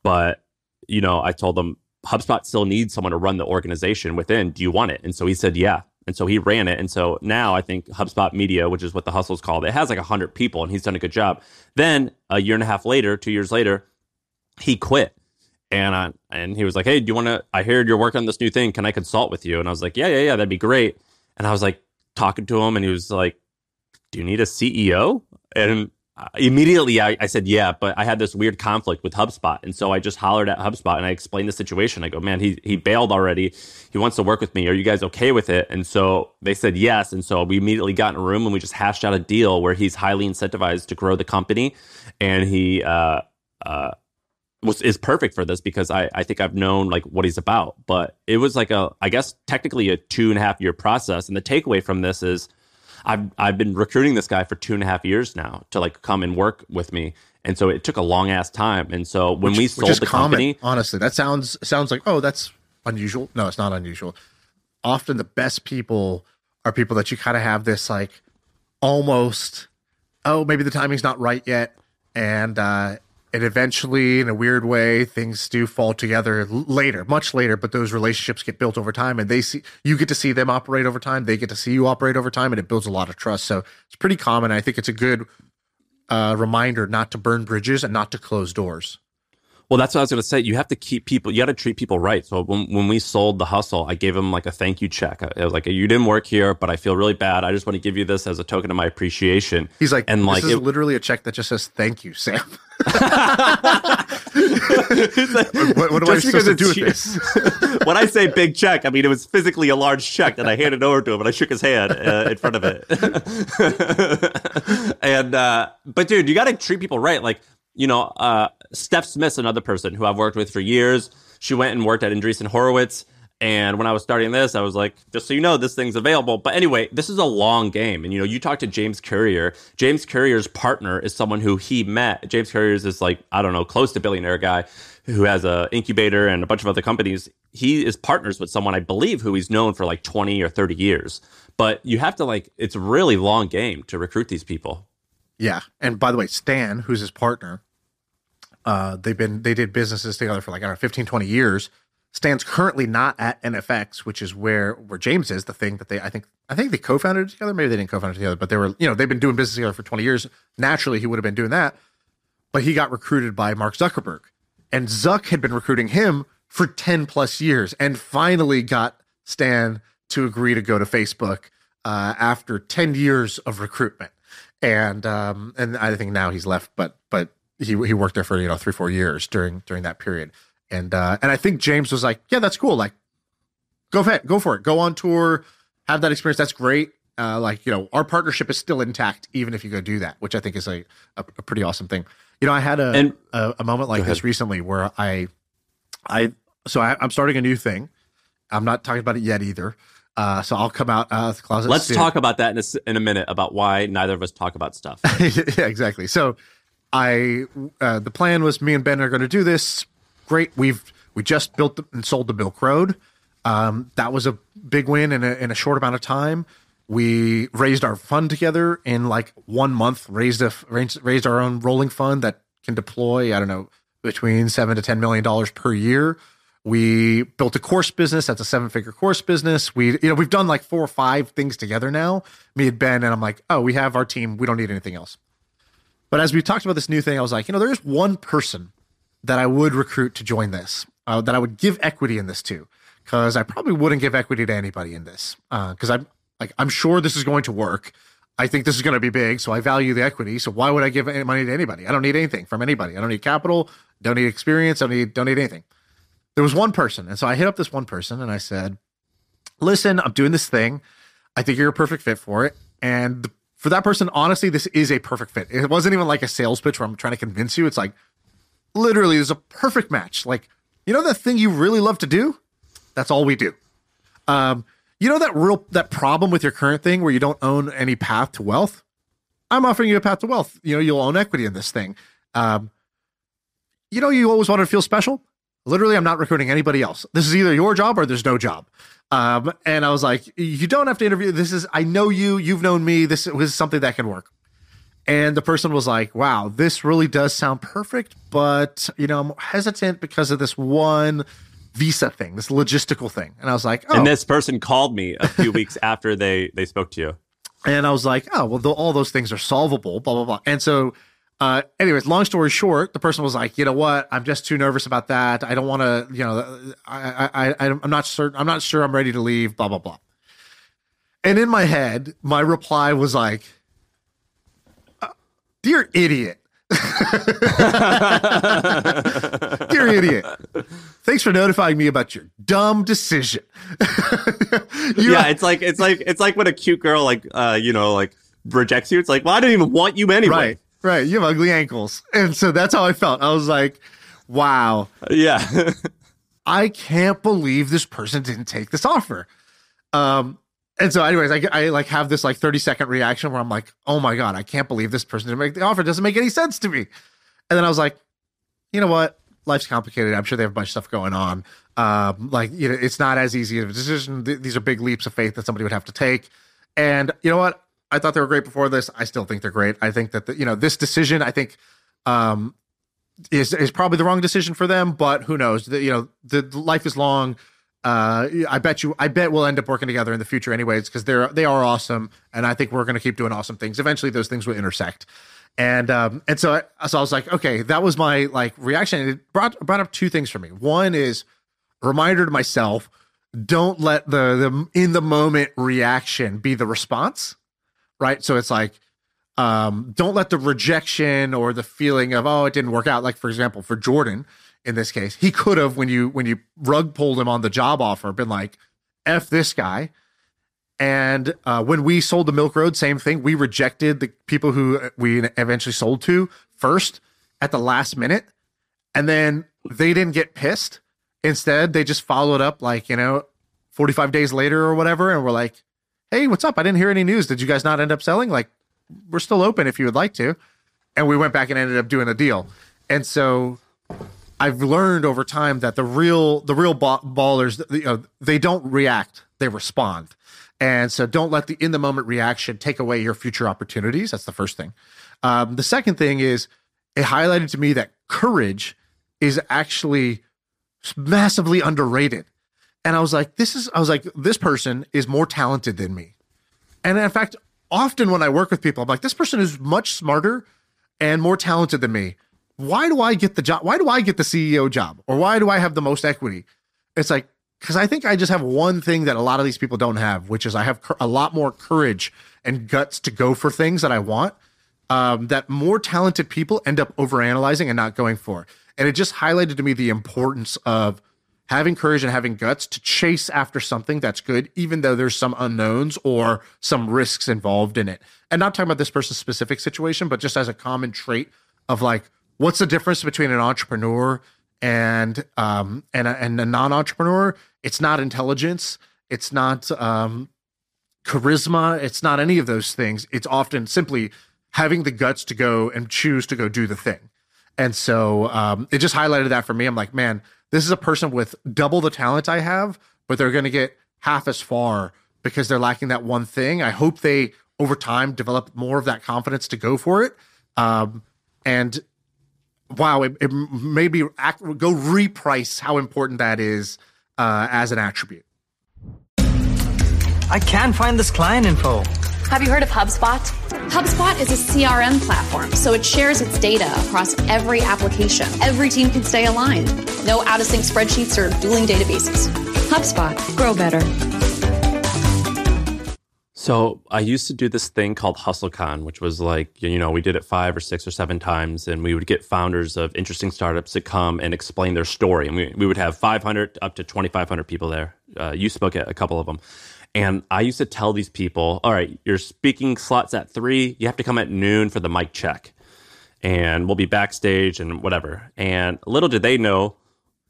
but you know, I told him HubSpot still needs someone to run the organization within. Do you want it? And so he said, yeah. And so he ran it. And so now I think HubSpot Media, which is what the hustle's called, it has like 100 people and he's done a good job. Then a year and a half later, two years later, he quit. And I, and he was like, hey, do you want to? I heard you're working on this new thing. Can I consult with you? And I was like, yeah, yeah, yeah, that'd be great. And I was like talking to him and he was like, do you need a CEO? And immediately I, I, said yeah but i had this weird conflict with hubspot. And so i just hollered at hubspot and i explained the situation. I go man he, he bailed already. He wants to work with me. Are you guys okay with it? And so they said yes. And so we immediately got in a room and we just hashed out a deal where he's highly incentivized to grow the company. And he uh, uh, was is perfect for this because I, I think I've known like what he's about. But it was like a I guess technically a two and a half year process. And the takeaway from this is I've I've been recruiting this guy for two and a half years now to like come and work with me. And so it took a long ass time. And so when which, we sold the common, company, honestly, that sounds sounds like oh that's unusual. No, it's not unusual. Often the best people are people that you kind of have this like almost oh maybe the timing's not right yet and uh and eventually in a weird way things do fall together later much later but those relationships get built over time and they see you get to see them operate over time they get to see you operate over time and it builds a lot of trust. So it's pretty common. I think it's a good uh, reminder not to burn bridges and not to close doors well, that's what I was going to say. You have to keep people, you got to treat people right. So when, when we sold the hustle, I gave him like a thank you check. I was like, you didn't work here, but I feel really bad. I just want to give you this as a token of my appreciation. He's like, and like, is it, literally a check that just says thank you, Sam. like, what, what, am I supposed to do with this? when I say big check, I mean it was physically a large check that I handed over to him, and I shook his hand uh, in front of it. and uh, but dude, you got to treat people right. Like you know, uh, Steph Smith's another person who I've worked with for years. She went and worked at Andreessen Horowitz. And when I was starting this, I was like, just so you know, this thing's available. But anyway, this is a long game. And you know, you talk to James Currier. James Currier's partner is someone who he met. James Currier is this like, I don't know, close to billionaire guy who has a incubator and a bunch of other companies. He is partners with someone I believe who he's known for like 20 or 30 years. But you have to like it's a really long game to recruit these people. Yeah. And by the way, Stan, who's his partner, uh, they've been they did businesses together for like I don't know 15, 20 years. Stan's currently not at NFX, which is where where James is. The thing that they I think I think they co-founded together. Maybe they didn't co-found together, but they were you know they've been doing business together for twenty years. Naturally, he would have been doing that, but he got recruited by Mark Zuckerberg, and Zuck had been recruiting him for ten plus years, and finally got Stan to agree to go to Facebook uh, after ten years of recruitment. And um, and I think now he's left, but but he he worked there for you know three four years during during that period, and uh, and I think James was like, yeah, that's cool. Like, go for it, go for it, go on tour, have that experience. That's great. Uh, like you know, our partnership is still intact even if you go do that, which I think is a a, a pretty awesome thing. You know, I had a and, a, a, moment like this recently where I I so I, I'm starting a new thing. I'm not talking about it yet either. Uh, so I'll come out uh, the closet. Let's soon. talk about that in a, in a minute about why neither of us talk about stuff. yeah, exactly. So I uh, the plan was me and Ben are going to do this. Great, we've we just built the, and sold the Milk Road. Um, that was a big win in a, in a short amount of time. We raised our fund together in like one month. Raised a raised, raised our own rolling fund that can deploy. I don't know between seven to ten million dollars per year. We built a course business. That's a seven figure course business. We, you know, we've done like four or five things together now. Me and Ben, and I'm like, oh, we have our team. We don't need anything else. But as we talked about this new thing, I was like, you know, there is one person that I would recruit to join this, uh, that I would give equity in this to, because I probably wouldn't give equity to anybody in this, because uh, I'm like, I'm sure this is going to work. I think this is going to be big, so I value the equity. So why would I give any money to anybody? I don't need anything from anybody. I don't need capital, don't need experience, I don't need don't need anything. There was one person, and so I hit up this one person and I said, "Listen, I'm doing this thing. I think you're a perfect fit for it." And the for that person, honestly, this is a perfect fit. It wasn't even like a sales pitch where I'm trying to convince you. It's like literally there's a perfect match. Like, you know that thing you really love to do? That's all we do. Um, you know that real that problem with your current thing where you don't own any path to wealth? I'm offering you a path to wealth. You know, you'll own equity in this thing. Um, you know, you always wanted to feel special. Literally, I'm not recruiting anybody else. This is either your job or there's no job. Um, and I was like, you don't have to interview. This is, I know you, you've known me. This was something that can work. And the person was like, wow, this really does sound perfect, but you know, I'm hesitant because of this one visa thing, this logistical thing. And I was like, oh. And this person called me a few weeks after they they spoke to you. And I was like, oh, well, all those things are solvable, blah, blah, blah. And so, uh, anyways, long story short, the person was like, you know what? I'm just too nervous about that. I don't want to, you know, I, I, I, I'm not certain. I'm not sure I'm ready to leave, blah, blah, blah. And in my head, my reply was like, uh, dear idiot. Dear idiot. Thanks for notifying me about your dumb decision. yeah, it's like it's like it's like when a cute girl like uh you know like rejects you. It's like, well, I don't even want you anyway. Right, right. You have ugly ankles, and so that's how I felt. I was like, wow. Yeah. I can't believe this person didn't take this offer. Um, and so, anyways, I, I like have this like 30 second reaction where I'm like, oh my God, I can't believe this person didn't make the offer. It doesn't make any sense to me. And then I was like, you know what? Life's complicated. I'm sure they have a bunch of stuff going on. Um, like, you know, it's not as easy of a decision. These are big leaps of faith that somebody would have to take. And you know what? I thought they were great before this. I still think they're great. I think that, the, you know, this decision, I think, um, is, is probably the wrong decision for them, but who knows? The, you know, the, the life is long uh, I bet you, I bet we'll end up working together in the future, anyways, because they're they are awesome, and I think we're going to keep doing awesome things. Eventually, those things will intersect, and um, and so I, so I was like, okay, that was my like reaction. It brought brought up two things for me. One is reminder to myself: don't let the the in the moment reaction be the response, right? So it's like um, don't let the rejection or the feeling of oh it didn't work out like for example for jordan in this case. He could have when you when you rug pulled him on the job offer, been like, "F this guy." And uh, when we sold the Milk Road, same thing. We rejected the people who we eventually sold to first at the last minute, and then they didn't get pissed. Instead, they just followed up like you know, forty five days later or whatever, and we're like, "Hey, what's up? I didn't hear any news. Did you guys not end up selling? Like, we're still open if you would like to." And we went back and ended up doing a deal. And so I've learned over time that the real the real ballers you know, they don't react, they respond. And so don't let the in the moment reaction take away your future opportunities. That's the first thing. Um, the second thing is it highlighted to me that courage is actually massively underrated. And I was like, this is, I was like, this person is more talented than me. And in fact, often when I work with people, I'm like, this person is much smarter and more talented than me why do I get the job? Why do I get the CEO job? Or why do I have the most equity? It's like, because I think I just have one thing that a lot of these people don't have, which is I have a lot more courage and guts to go for things that I want. Um, that more talented people end up overanalyzing and not going for. And it just highlighted to me the importance of having courage and having guts to chase after something that's good, even though there's some unknowns or some risks involved in it. And not talking about this person's specific situation, but just as a common trait of like, what's the difference between an entrepreneur and um and a, and a non-entrepreneur? It's not intelligence. It's not um charisma. It's not any of those things. It's often simply having the guts to go and choose to go do the thing. And so um it just highlighted that for me. I'm like man this is a person with double the talent i have but they're going to get half as far because they're lacking that one thing i hope they over time develop more of that confidence to go for it um and wow, it, it maybe go reprice how important that is uh, as an attribute. I can't find this client info. Have you heard of HubSpot? HubSpot is a CRM platform, so it shares its data across every application. Every team can stay aligned. No out of sync spreadsheets or dueling databases. HubSpot, grow better. So I used to do this thing called HustleCon, which was like, you know, we did it five or six or seven times, and we would get founders of interesting startups to come and explain their story. And we, we would have 500 up to 2,500 people there. Uh, you spoke at a couple of them. And I used to tell these people, all right, your speaking slots at three, you have to come at noon for the mic check. And we'll be backstage and whatever. And little did they know,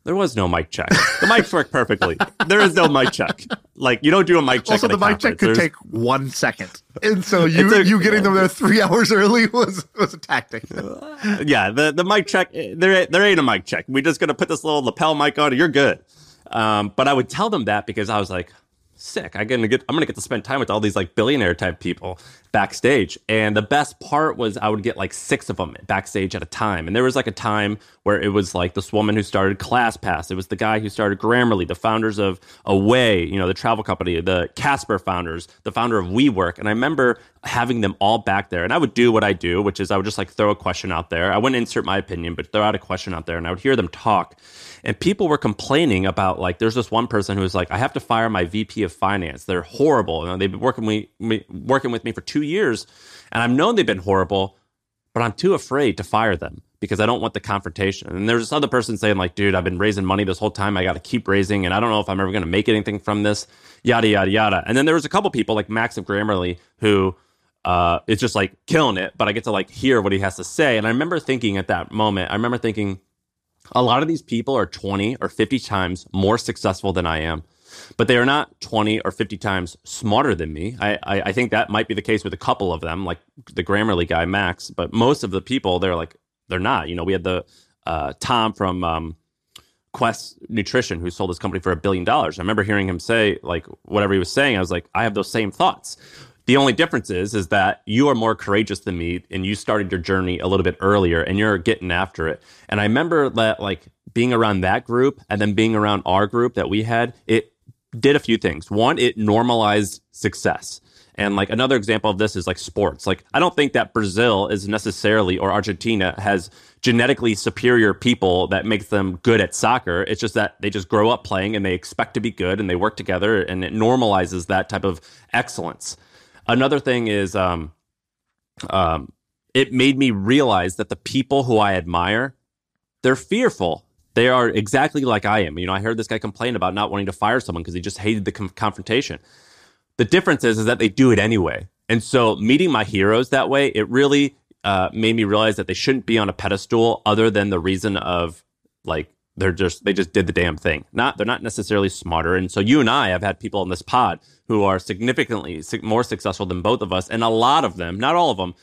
There was no mic check. The mics work perfectly. There is no mic check. Like you don't do a mic check. Also, the mic check could There's- take one second, and so you a- you getting them there three hours early was was a tactic. yeah, the the mic check there there ain't a mic check. We're just gonna put this little lapel mic on. You're good. Um, but I would tell them that because I was like, sick. I'm gonna get I'm gonna get to spend time with all these like billionaire type people backstage. And the best part was I would get like six of them backstage at a time. And there was like a time where it was like this woman who started ClassPass. It was the guy who started Grammarly, the founders of Away, you know, the travel company, the Casper founders, the founder of WeWork. And I remember having them all back there. And I would do what I do, which is I would just like throw a question out there. I wouldn't insert my opinion, but throw out a question out there and I would hear them talk. And people were complaining about like there's this one person who was like, I have to fire my VP of finance. They're horrible. Know, they've been working with me working with me for two years, and I've known they've been horrible, but I'm too afraid to fire them because I don't want the confrontation. And there's this other person saying like, dude, I've been raising money this whole time. I got to keep raising, and I don't know if I'm ever going to make anything from this. Yada yada yada. And then there was a couple people like Max of Grammarly who uh, is just like killing it, but I get to like hear what he has to say. And I remember thinking at that moment, I remember thinking, a lot of these people are 20 or 50 times more successful than I am, but they are not 20 or 50 times smarter than me. I, I, I think that might be the case with a couple of them, like the Grammarly guy, Max, but most of the people, they're like, they're not. You know, we had the uh, Tom from um, Quest Nutrition who sold his company for a billion dollars. I remember hearing him say, like, whatever he was saying, I was like, I have those same thoughts. The only difference is, is that you are more courageous than me, and you started your journey a little bit earlier, and you're getting after it. And I remember that, like, being around that group, and then being around our group that we had, it did a few things. One, it normalized success. And like another example of this is like sports. Like I don't think that Brazil is necessarily or Argentina has genetically superior people that makes them good at soccer. It's just that they just grow up playing and they expect to be good and they work together and it normalizes that type of excellence. Another thing is um, um, it made me realize that the people who I admire, they're fearful. They are exactly like I am. You know, I heard this guy complain about not wanting to fire someone because he just hated the com- confrontation. The difference is, is that they do it anyway. And so meeting my heroes that way, it really uh, made me realize that they shouldn't be on a pedestal other than the reason of like they're just they just did the damn thing. Not they're not necessarily smarter. And so you and I have had people in this pod who are significantly more successful than both of us, and a lot of them, not all of them,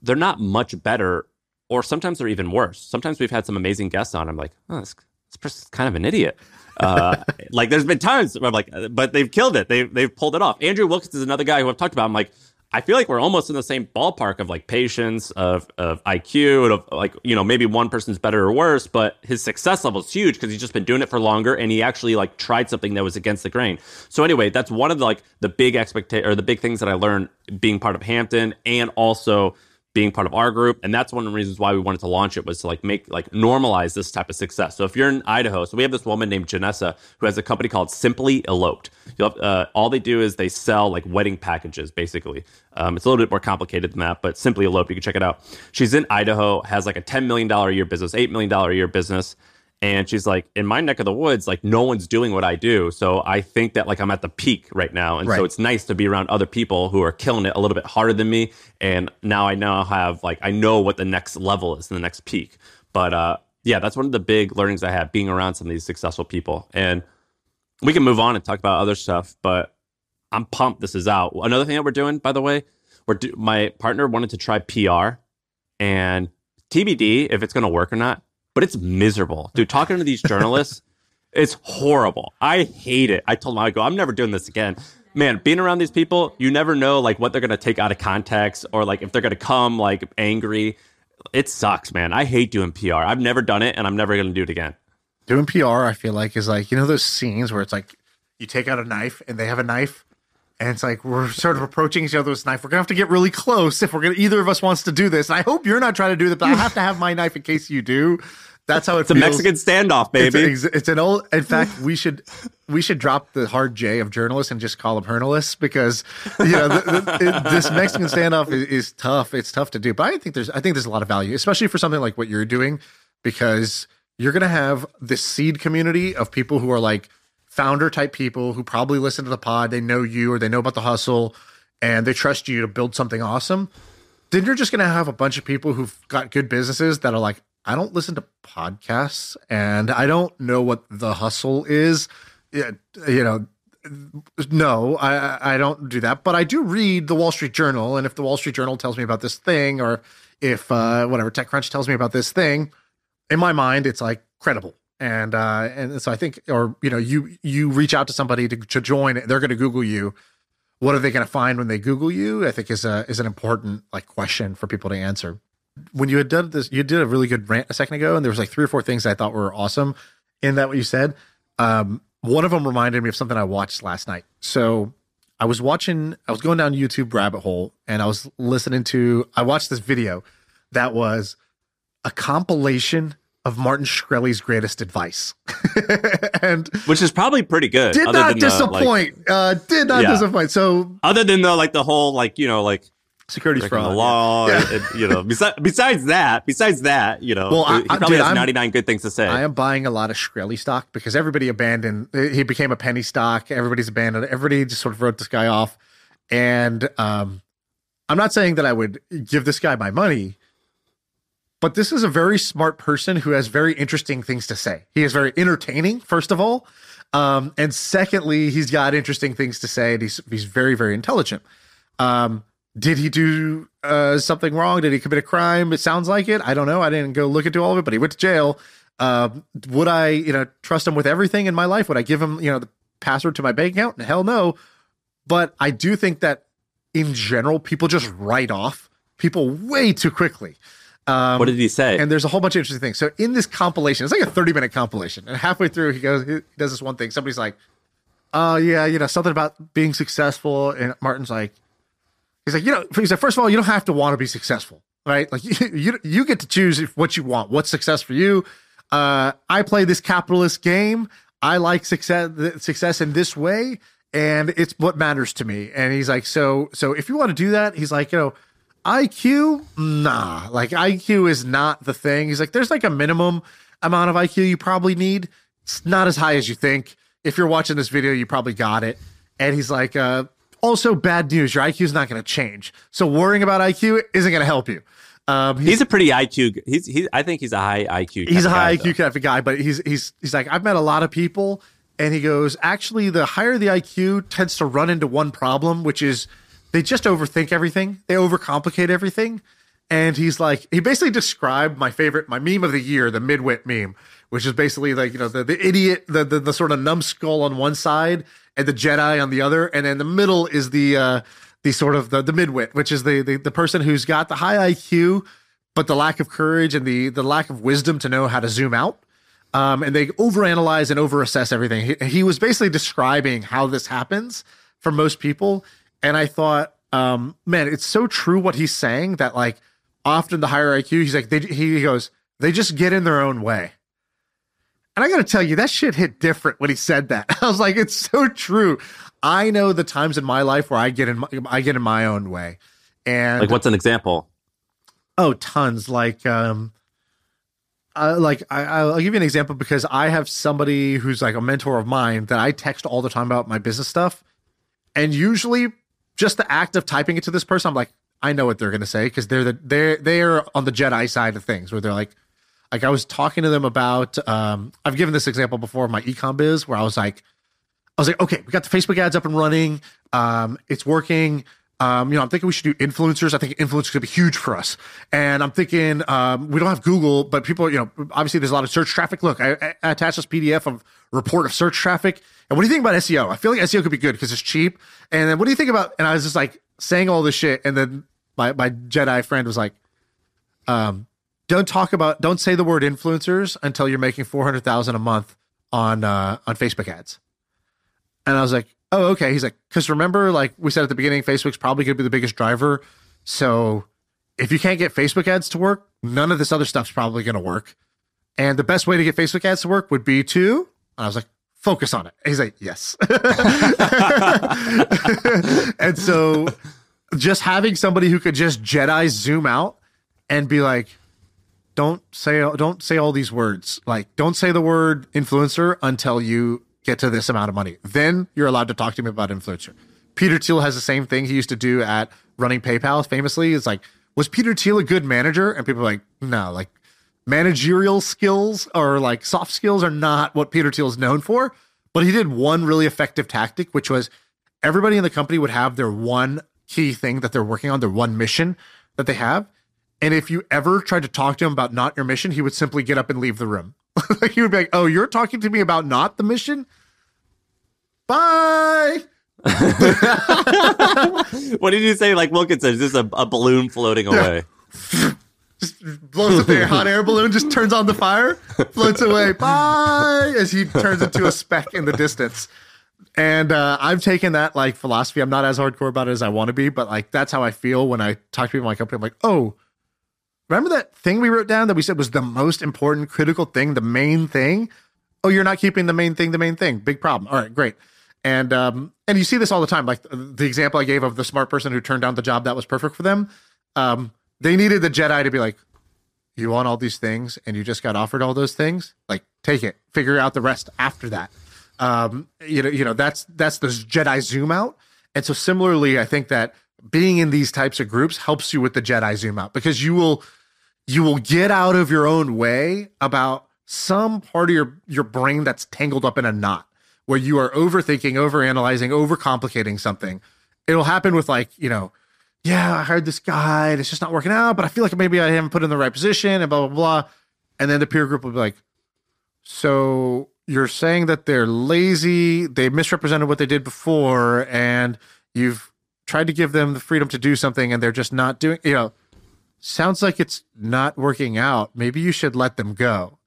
they're not much better, or sometimes they're even worse. Sometimes we've had some amazing guests on. I'm like, oh, this, this person's kind of an idiot. Uh, like there's been times where I'm like, but they've killed it. They've they've pulled it off. Andrew Wilkinson is another guy who I've talked about. I'm like, I feel like we're almost in the same ballpark of like patience, of of IQ, and of like you know maybe one person's better or worse, but his success level is huge because he's just been doing it for longer and he actually like tried something that was against the grain. So anyway, that's one of the like the big expectation or the big things that I learned being part of Hampton and also being part of our group and that's one of the reasons why we wanted to launch it was to like make like normalize this type of success. So if you're in idaho so we have this woman named janessa who has a company called simply eloped. Have, uh, all they do is they sell like wedding packages basically. Um, it's a little bit more complicated than that but simply eloped you can check it out. She's in idaho has like a $10 million a year business $8 million a year business and she's like in my neck of the woods like no one's doing what i do so i think that like i'm at the peak right now and so it's nice to be around other people who are killing it a little bit harder than me and now i now have like i know what the next level is and the next peak. But uh yeah that's one of the big learnings i had being around some of these successful people and we can move on and talk about other stuff but i'm pumped this is out. Another thing that we're doing by the way we're do- my partner wanted to try pr and tbd if it's going to work or not but it's miserable dude talking to these journalists it's horrible i hate it i told them, i go i'm never doing this again man being around these people you never know like what they're going to take out of context or like if they're going to come like angry it sucks man i hate doing pr i've never done it and i'm never going to do it again Doing PR, I feel like, is like, you know, those scenes where it's like you take out a knife and they have a knife. And it's like we're sort of approaching each other with this knife. We're gonna have to get really close if we're gonna either of us wants to do this. And I hope you're not trying to do that, but I have to have my knife in case you do. That's how it it's a mexican standoff It's, baby it's an old. In fact, we should we should drop the hard J of journalists and just call them journalists because you know the, the, it, this Mexican standoff is, is tough. It's tough to do, but I think there's I think there's a lot of value, especially for something like what you're doing, because you're gonna have this seed community of people who are like founder type people who probably listen to the pod. They know you or they know about the hustle, and they trust you to build something awesome. Then you're just gonna have a bunch of people who've got good businesses that are like, I don't listen to podcasts and I don't know what the hustle is. You know, no, I I don't do that, but I do read the Wall Street Journal, and if the Wall Street Journal tells me about this thing, or if uh, whatever TechCrunch tells me about this thing, in my mind, it's like credible, and uh, and so I think, or you know, you you reach out to somebody to, to join, they're going to Google you. What are they going to find when they Google you? I think is a is an important like question for people to answer. When you had done this, you did a really good rant a second ago, and there was like three or four things I thought were awesome in that what you said. Um, one of them reminded me of something I watched last night. So I was watching, I was going down YouTube rabbit hole and I was listening to, I watched this video that was a compilation of Martin Shkreli's greatest advice. and which is probably pretty good. Did not disappoint. The, like, uh, did not yeah. disappoint. So other than the like the whole like, you know, like securities fraud, the law, yeah. and, and, you know. Besides, besides that, besides that, you know, well, I, he probably dude, has ninety nine good things to say. I am buying a lot of Shkreli stock because everybody abandoned. He became a penny stock. Everybody's abandoned. Everybody just sort of wrote this guy off. And um, I'm not saying that I would give this guy my money, but this is a very smart person who has very interesting things to say. He is very entertaining, first of all. Um, and secondly, he's got interesting things to say, and he's he's very very intelligent. Um, did he do uh, something wrong? Did he commit a crime? It sounds like it. I don't know. I didn't go look into all of it, but he went to jail. Uh, would I, you know, trust him with everything in my life? Would I give him, you know, the password to my bank account? Hell no. But I do think that in general, people just write off people way too quickly. Um, what did he say? And there's a whole bunch of interesting things. So in this compilation, it's like a 30 minute compilation, and halfway through, he goes, he does this one thing. Somebody's like, "Oh yeah, you know, something about being successful," and Martin's like, He's like, you know, he's like, first of all, you don't have to want to be successful, right? Like you, you, you get to choose what you want, what's success for you. Uh, I play this capitalist game. I like success, success in this way, and it's what matters to me. And he's like, so, so if you want to do that, he's like, you know, IQ, nah, like IQ is not the thing. He's like, there's like a minimum amount of IQ you probably need. It's not as high as you think. If you're watching this video, you probably got it. And he's like, uh, also bad news. Your IQ is not going to change. So worrying about IQ isn't going to help you. Um, he's, he's, a pretty IQ. He's, he's I think he's a high IQ. He's a high guy, IQ kind of guy, but he's he's he's like I've met a lot of people, and he goes actually the higher the IQ tends to run into one problem, which is they just overthink everything. They overcomplicate everything. And he's like, he basically described my favorite, my meme of the year, the midwit meme, which is basically like, you know, the, the idiot, the, the, the sort of numbskull on one side and the Jedi on the other, and then the middle is the uh, the sort of the the midwit, which is the, the the person who's got the high IQ, but the lack of courage and the the lack of wisdom to know how to zoom out. Um, and they overanalyze and overassess everything. He, he was basically describing how this happens for most people, and I thought, um, man, it's so true what he's saying that like often the higher IQ, he's like they he goes they just get in their own way. And I got to tell you, that shit hit different when he said that. I was like, it's so true. I know the times in my life where I get in my, I get in my own way. And like, what's an example? Oh, tons. Like, um, uh, like I, will give you an example because I have somebody who's like a mentor of mine that I text all the time about my business stuff, and usually just the act of typing it to this person, I'm like, I know what they're gonna say because they're the they're they're on the Jedi side of things where they're like, like I was talking to them about um, I've given this example before of my ecom biz where I was like I was like, okay, we got the Facebook ads up and running. Um, it's working. Um, you know, I'm thinking we should do influencers. I think influencers could be huge for us. And I'm thinking um, we don't have Google, but people, you know, obviously there's a lot of search traffic. Look, I, I attached this PDF of report of search traffic. And what do you think about SEO? I feel like SEO could be good because it's cheap. And then what do you think about? And I was just like saying all this shit, and then my my Jedi friend was like, um, don't talk about don't say the word influencers until you're making 400,000 a month on uh on Facebook ads. And I was like, "Oh, okay." He's like, "Cuz remember like we said at the beginning Facebook's probably going to be the biggest driver. So if you can't get Facebook ads to work, none of this other stuff's probably going to work. And the best way to get Facebook ads to work would be to and I was like, "Focus on it." And he's like, "Yes." and so just having somebody who could just Jedi zoom out and be like, don't say don't say all these words. Like don't say the word influencer until you get to this amount of money. Then you're allowed to talk to me about influencer. Peter Thiel has the same thing he used to do at running PayPal famously. It's like, was Peter Thiel a good manager? And people are like, no, like managerial skills or like soft skills are not what Peter Thiel is known for. But he did one really effective tactic, which was everybody in the company would have their one key thing that they're working on, their one mission that they have. And if you ever tried to talk to him about not your mission, he would simply get up and leave the room. he would be like, "Oh, you're talking to me about not the mission? Bye." what did you say? Like Wilkinson, just a, a balloon floating away. just blows up the hot air balloon, just turns on the fire, floats away. Bye, as he turns into a speck in the distance. And uh, I've taken that like philosophy. I'm not as hardcore about it as I want to be, but like that's how I feel when I talk to people in my company. I'm like, oh, remember that thing we wrote down that we said was the most important, critical thing, the main thing? Oh, you're not keeping the main thing, the main thing. Big problem. All right, great. And um, and you see this all the time. Like the example I gave of the smart person who turned down the job that was perfect for them. Um, they needed the Jedi to be like, you want all these things and you just got offered all those things like take it figure out the rest after that um you know you know that's that's the jedi zoom out and so similarly i think that being in these types of groups helps you with the jedi zoom out because you will you will get out of your own way about some part of your your brain that's tangled up in a knot where you are overthinking overanalyzing overcomplicating something it'll happen with like you know yeah, I hired this guy and it's just not working out, but I feel like maybe I haven't put in the right position and blah, blah, blah. And then the peer group will be like, so you're saying that they're lazy, they misrepresented what they did before, and you've tried to give them the freedom to do something and they're just not doing, you know, sounds like it's not working out. Maybe you should let them go.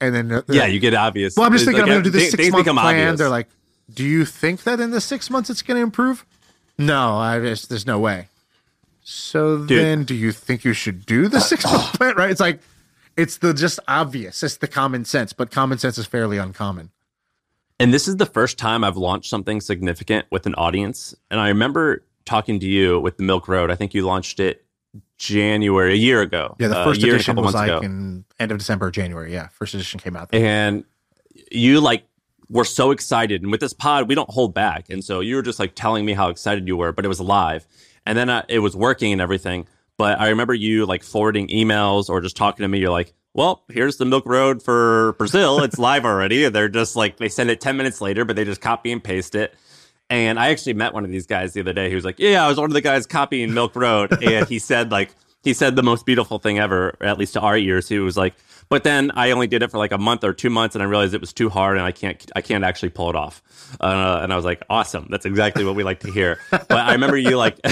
And then, uh, yeah, you get obvious. Well, I'm just thinking like, I'm going to do this six month plan. Obvious. They're like, do you think that in the six months it's going to improve? No, I just, there's no way. So Dude. then, do you think you should do the six month plan? Right? It's like it's the just obvious. It's the common sense, but common sense is fairly uncommon. And this is the first time I've launched something significant with an audience. And I remember talking to you with the Milk Road. I think you launched it January a year ago. Yeah, the uh, first uh, edition was like ago. in end of December, January. Yeah, first edition came out. And you like were so excited. And with this pod, we don't hold back. And so you were just like telling me how excited you were, but it was live and then uh, it was working and everything. But I remember you like forwarding emails or just talking to me. You're like, well, here's the Milk Road for Brazil. It's live already. They're just like, they send it 10 minutes later, but they just copy and paste it. And I actually met one of these guys the other day. He was like, yeah, I was one of the guys copying Milk Road. and he said, like, he said the most beautiful thing ever, at least to our ears. He was like, but then I only did it for like a month or two months, and I realized it was too hard, and I can't I can't actually pull it off. Uh, and I was like, awesome, that's exactly what we like to hear. But I remember you like,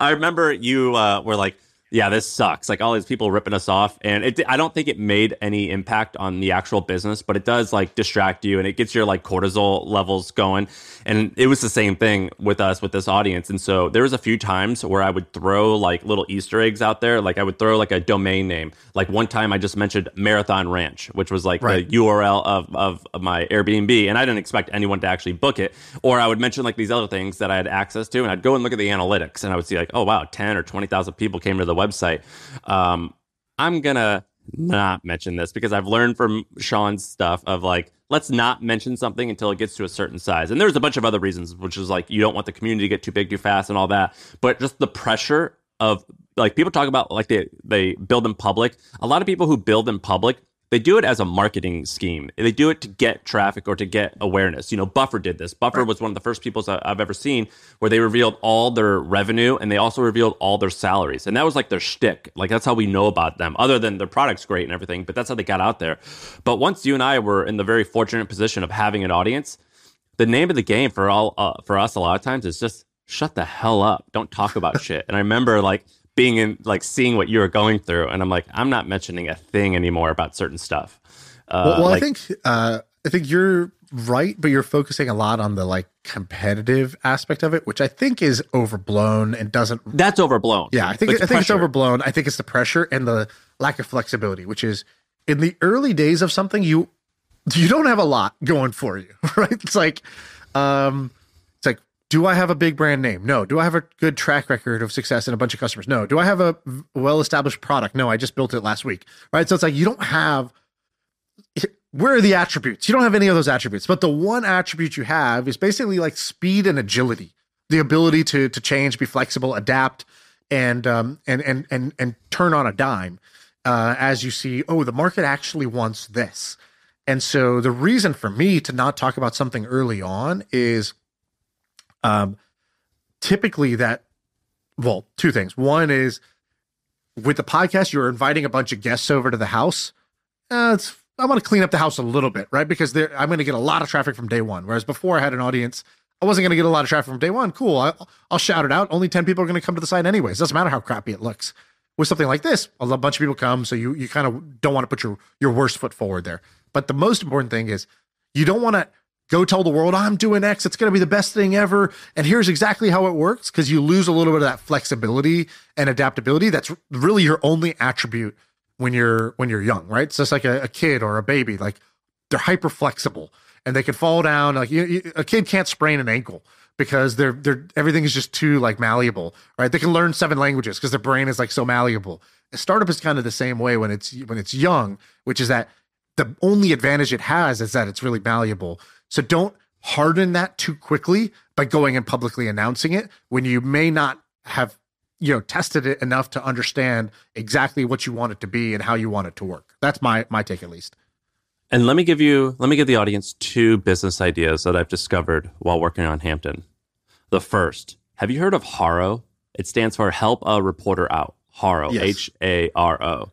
I remember you uh, were like yeah, this sucks. Like all these people ripping us off, and it. I don't think it made any impact on the actual business, but it does like distract you, and it gets your like cortisol levels going. And it was the same thing with us with this audience. And so there was a few times where I would throw like little Easter eggs out there. Like I would throw like a domain name. Like one time I just mentioned Marathon Ranch, which was like right. the URL of, of of my Airbnb, and I didn't expect anyone to actually book it. Or I would mention like these other things that I had access to, and I'd go and look at the analytics, and I would see like, oh wow, ten or twenty thousand people came to the website. Um, I'm gonna not mention this because I've learned from Shaan's stuff of like, let's not mention something until it gets to a certain size. And there's a bunch of other reasons, which is like you don't want the community to get too big too fast and all that. But just the pressure of like people talk about like they they build in public. A lot of people who build in public they do it as a marketing scheme. They do it to get traffic or to get awareness. You know, Buffer did this. Buffer was one of the first people I've ever seen where they revealed all their revenue and they also revealed all their salaries. And that was like their shtick. Like that's how we know about them, other than their product's great and everything, but that's how they got out there. But once you and I were in the very fortunate position of having an audience, the name of the game for all uh, for us a lot of times is just shut the hell up. Don't talk about shit. And I remember like being in like seeing what you were going through and i'm like i'm not mentioning a thing anymore about certain stuff. Uh, well, well like, i think uh, i think you're right but you're focusing a lot on the like competitive aspect of it which i think is overblown and doesn't that's overblown. Yeah i think i think it's overblown. I think it's the pressure and the lack of flexibility which is in the early days of something you you don't have a lot going for you right? It's like um do I have a big brand name? No. Do I have a good track record of success and a bunch of customers? No. Do I have a well established product? No, I just built it last week. Right. So it's like you don't have where are the attributes? You don't have any of those attributes. But the one attribute you have is basically like speed and agility, the ability to to change, be flexible, adapt, and um and and and and turn on a dime. uh, as you see, oh, the market actually wants this. And so the reason for me to not talk about something early on is um, typically that, well, two things. One is with the podcast, you're inviting a bunch of guests over to the house. Uh, it's, I want to clean up the house a little bit, right? Because I'm going to get a lot of traffic from day one. Whereas before I had an audience, I wasn't going to get a lot of traffic from day one. Cool. I, will shout it out. Only 10 people are going to come to the site anyways. Doesn't matter how crappy it looks. With something like this, a bunch of people come. So you, you kind of don't want to put your, your worst foot forward there. But the most important thing is you don't want to go tell the world I'm doing X. It's going to be the best thing ever. And here's exactly how it works because you lose a little bit of that flexibility and adaptability. That's really your only attribute when you're when you're young, right? So it's like a, a kid or a baby, like they're hyper flexible and they can fall down. Like you, you, a kid can't sprain an ankle because they're they're everything is just too like malleable, right? They can learn seven languages because their brain is like so malleable. A startup is kind of the same way when it's when it's young, which is that the only advantage it has is that it's really malleable. So don't harden that too quickly by going and publicly announcing it when you may not have you know tested it enough to understand exactly what you want it to be and how you want it to work. That's my my take at least. And let me give you let me give the audience two business ideas that I've discovered while working on Hampton. The first, have you heard of Haro? It stands for Help a Reporter Out. Haro, H A R O.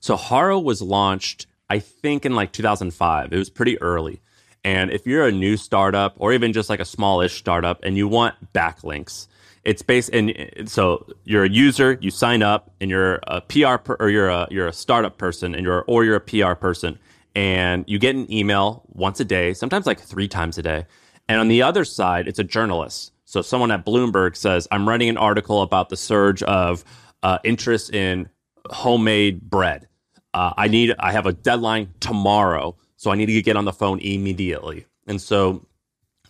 So Haro was launched I think in like 2005. It was pretty early. And if you're a new startup or even just like a smallish startup and you want backlinks, it's based and so you're a user, you sign up and you're a PR per, or you're a you're a startup person and you're or you're a PR person and you get an email once a day, sometimes like 3 times a day. And on the other side, it's a journalist. So someone at Bloomberg says, "I'm writing an article about the surge of uh, interest in homemade bread." uh, I need, I have a deadline tomorrow, so I need to get on the phone immediately. And so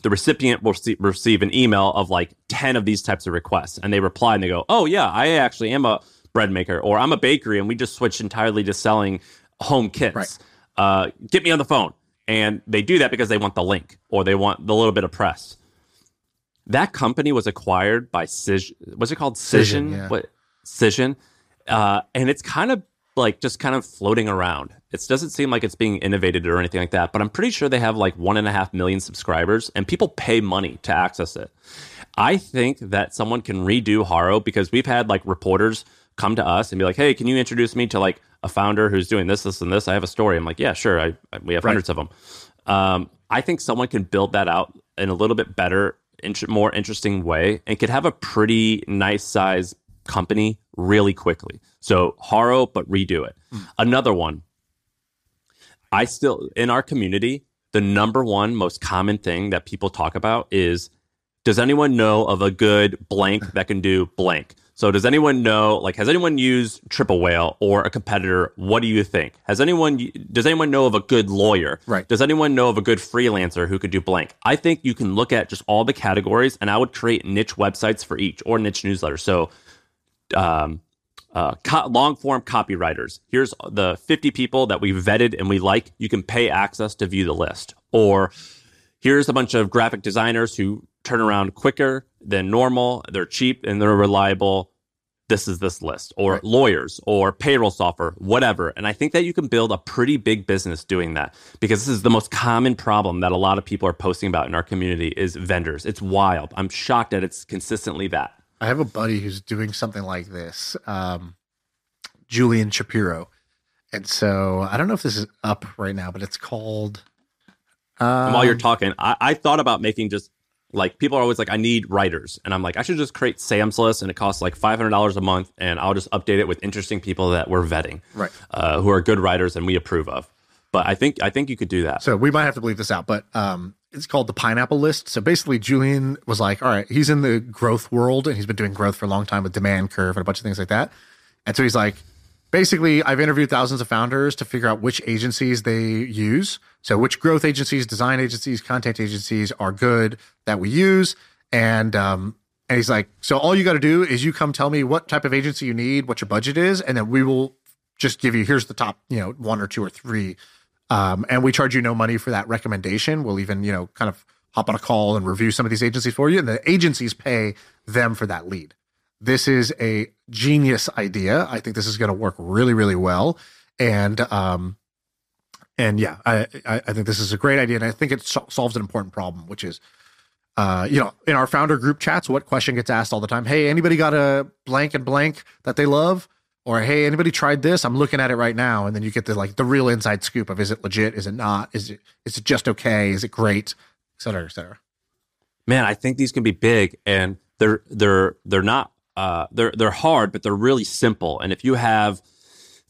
the recipient will receive an email of like 10 of these types of requests. And they reply and they go, Oh, yeah, I actually am a bread maker, or I'm a bakery, and we just switched entirely to selling home kits. Right. Uh, get me on the phone. And they do that because they want the link or they want the little bit of press. That company was acquired by Cision. What's it called? Cision. Cision yeah. What? Cision. Uh, and it's kind of like just kind of floating around. It doesn't seem like it's being innovated or anything like that, but I'm pretty sure they have like one and a half million subscribers and people pay money to access it. I think that someone can redo Haro because we've had like reporters come to us and be like, "Hey, can you introduce me to like a founder who's doing this, this, and this? I have a story." I'm like, "Yeah, sure. I, I we have right. hundreds of them." Um, I think someone can build that out in a little bit better, int- more interesting way, and could have a pretty nice size company really quickly. So Haro, but redo it. Mm. Another one. I still in our community, the number one most common thing that people talk about is does anyone know of a good blank that can do blank? So does anyone know like has anyone used Triple Whale or a competitor? What do you think? Has anyone does anyone know of a good lawyer? Right. Does anyone know of a good freelancer who could do blank? I think you can look at just all the categories and I would create niche websites for each or niche newsletters. So um, uh, co- long form copywriters. Here's the 50 people that we vetted and we like. You can pay access to view the list. Or here's a bunch of graphic designers who turn around quicker than normal. They're cheap and they're reliable. This is this list. Or right. lawyers or payroll software, whatever. And I think that you can build a pretty big business doing that because this is the most common problem that a lot of people are posting about in our community is vendors. It's wild. I'm shocked that it's consistently that. I have a buddy who's doing something like this, um, Julian Shapiro. And so I don't know if this is up right now, but it's called. Um, while you're um, talking, I, I thought about making just like people are always like, I need writers. And I'm like, I should just create Sam's list and it costs like $500 a month. And I'll just update it with interesting people that we're vetting, right? Uh, who are good writers and we approve of. But I think I think you could do that. So we might have to bleep this out, but um, it's called the pineapple list. So basically, Julian was like, all right, he's in the growth world and he's been doing growth for a long time with demand curve and a bunch of things like that. And so he's like, basically, I've interviewed thousands of founders to figure out which agencies they use. So which growth agencies, design agencies, content agencies are good that we use. And um, and he's like, so all you got to do is you come tell me what type of agency you need, what your budget is, and then we will just give you here's the top, you know, one or two or three um, and we charge you no money for that recommendation. We'll even, you know, kind of hop on a call and review some of these agencies for you. And the agencies pay them for that lead. this is a genius idea. I think this is going to work really, really well. And, um, and yeah, I, I, think this is a great idea. And I think it so- solves an important problem, which is, uh, you know, in our founder group chats, what question gets asked all the time? Hey, anybody got a blank and blank that they love? Or hey, anybody tried this? I'm looking at it right now, and then you get the like the real inside scoop of is it legit? Is it not? Is it is it just okay? Is it great? Et cetera, et cetera. Man, I think these can be big, and they're they're they're not uh, they're they're hard, but they're really simple. And if you have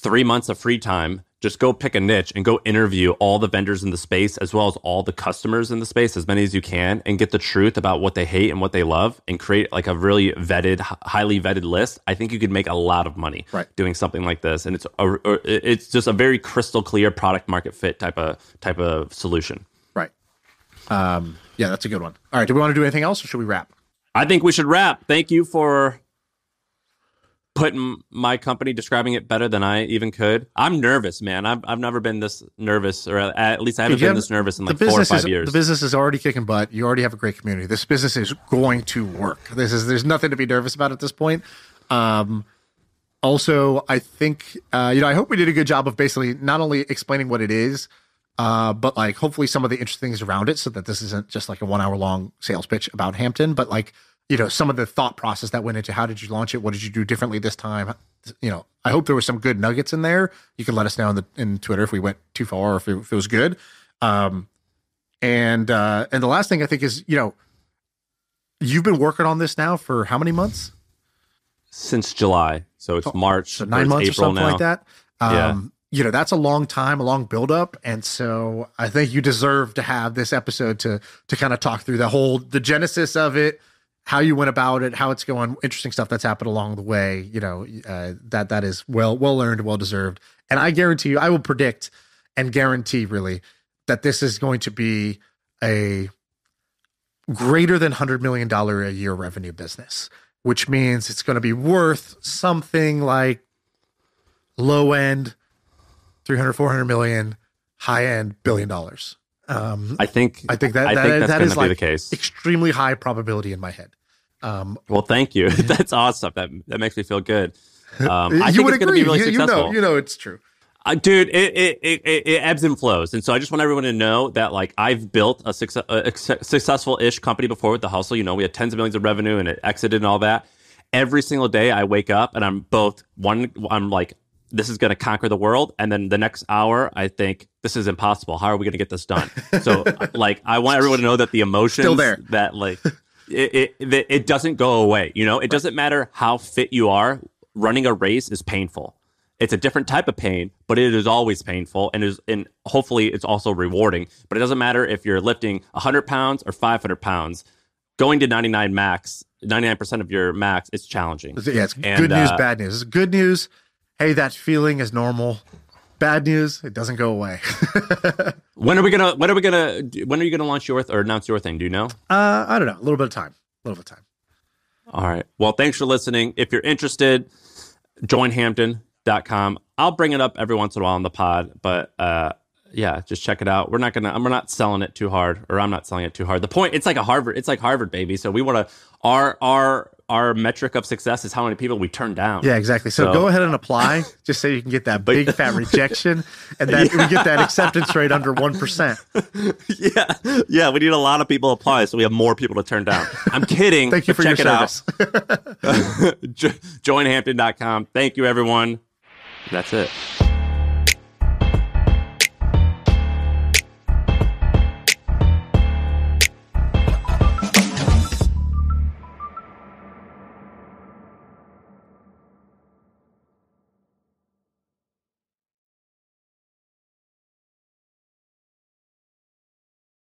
three months of free time, just go pick a niche and go interview all the vendors in the space as well as all the customers in the space, as many as you can, and get the truth about what they hate and what they love, and create like a really vetted, highly vetted list. I think you could make a lot of money right. doing something like this, and it's a, it's just a very crystal clear product market fit type of type of solution. Right. Um, yeah, that's a good one. All right. Do we want to do anything else, or should we wrap? I think we should wrap. Thank you for putting my company describing it better than I even could. I'm nervous, man. I've I've never been this nervous, or at least I haven't been this nervous in like four or five is, years. The business is already kicking butt. You already have a great community. This business is going to work. This is there's nothing to be nervous about at this point. Um, also, I think uh, you know I hope we did a good job of basically not only explaining what it is, uh, but like hopefully some of the interesting things around it, so that this isn't just like a one hour long sales pitch about Hampton, but like you know some of the thought process that went into how did you launch it? What did you do differently this time? You know i hope there were some good nuggets in there. You can let us know in the in twitter if we went too far or if it, if it was good. Um and uh and the last thing i think is you know you've been working on this now for how many months? Since july. So it's march so nine months April or something now. like that um Yeah. you know that's a long time a long build up and so i think you deserve to have this episode to to kind of talk through the whole the genesis of it how you went about it, how it's going, interesting stuff that's happened along the way. You know, uh, that that is well well earned, well deserved. And I guarantee you, I will predict and guarantee really that this is going to be a greater than hundred million dollar a year revenue business, which means it's going to be worth something like low end 300 400 million high end billion dollars um I think i think that I that, think that's that is like the case. extremely high probability in my head um Well, thank you. that's awesome. That that makes me feel good. Um, I you think would it's going to be really you, you know you know it's true Uh, dude, it, it, it, it ebbs and flows. And so I just want everyone to know that, like, I've built a, success, a successful ish company before with the hustle. You know, we had tens of millions of revenue and it exited and all that. Every single day I wake up and I'm both one, I'm like, this is going to conquer the world. And then the next hour, I think this is impossible. How are we going to get this done? So, like, I want everyone to know that the emotions Still there. that, like, it, it, it, doesn't go away. You know, it doesn't matter how fit you are. Running a race is painful. It's a different type of pain, but it is always painful and is and hopefully it's also rewarding. But it doesn't matter if you're lifting 100 pounds or 500 pounds. Going to 99 max, 99% of your max is challenging. yeah it's And, good news uh, bad news It's good news hey that feeling is normal bad news it doesn't go away When are we gonna? When are we gonna? When are you gonna launch your or announce your thing? Do you know? uh i don't know a little bit of time a little bit of time All right. Well, thanks for listening. If you're interested, joinhampton.com. I'll bring it up every once in a while on the pod, but uh, yeah, just check it out. We're not gonna. We're not selling it too hard, or I'm not selling it too hard. The point, it's like a Harvard. It's like Harvard, baby. So we want to. Our our our metric of success is how many people we turn down. yeah exactly so, So- go ahead and apply just so you can get that big fat rejection and then we get that acceptance rate under 1% yeah, yeah. We need a lot of people apply, so we have more people to turn down. I'm kidding. thank you but for your check service out. Joinhampton.com. Thank you, everyone. That's it.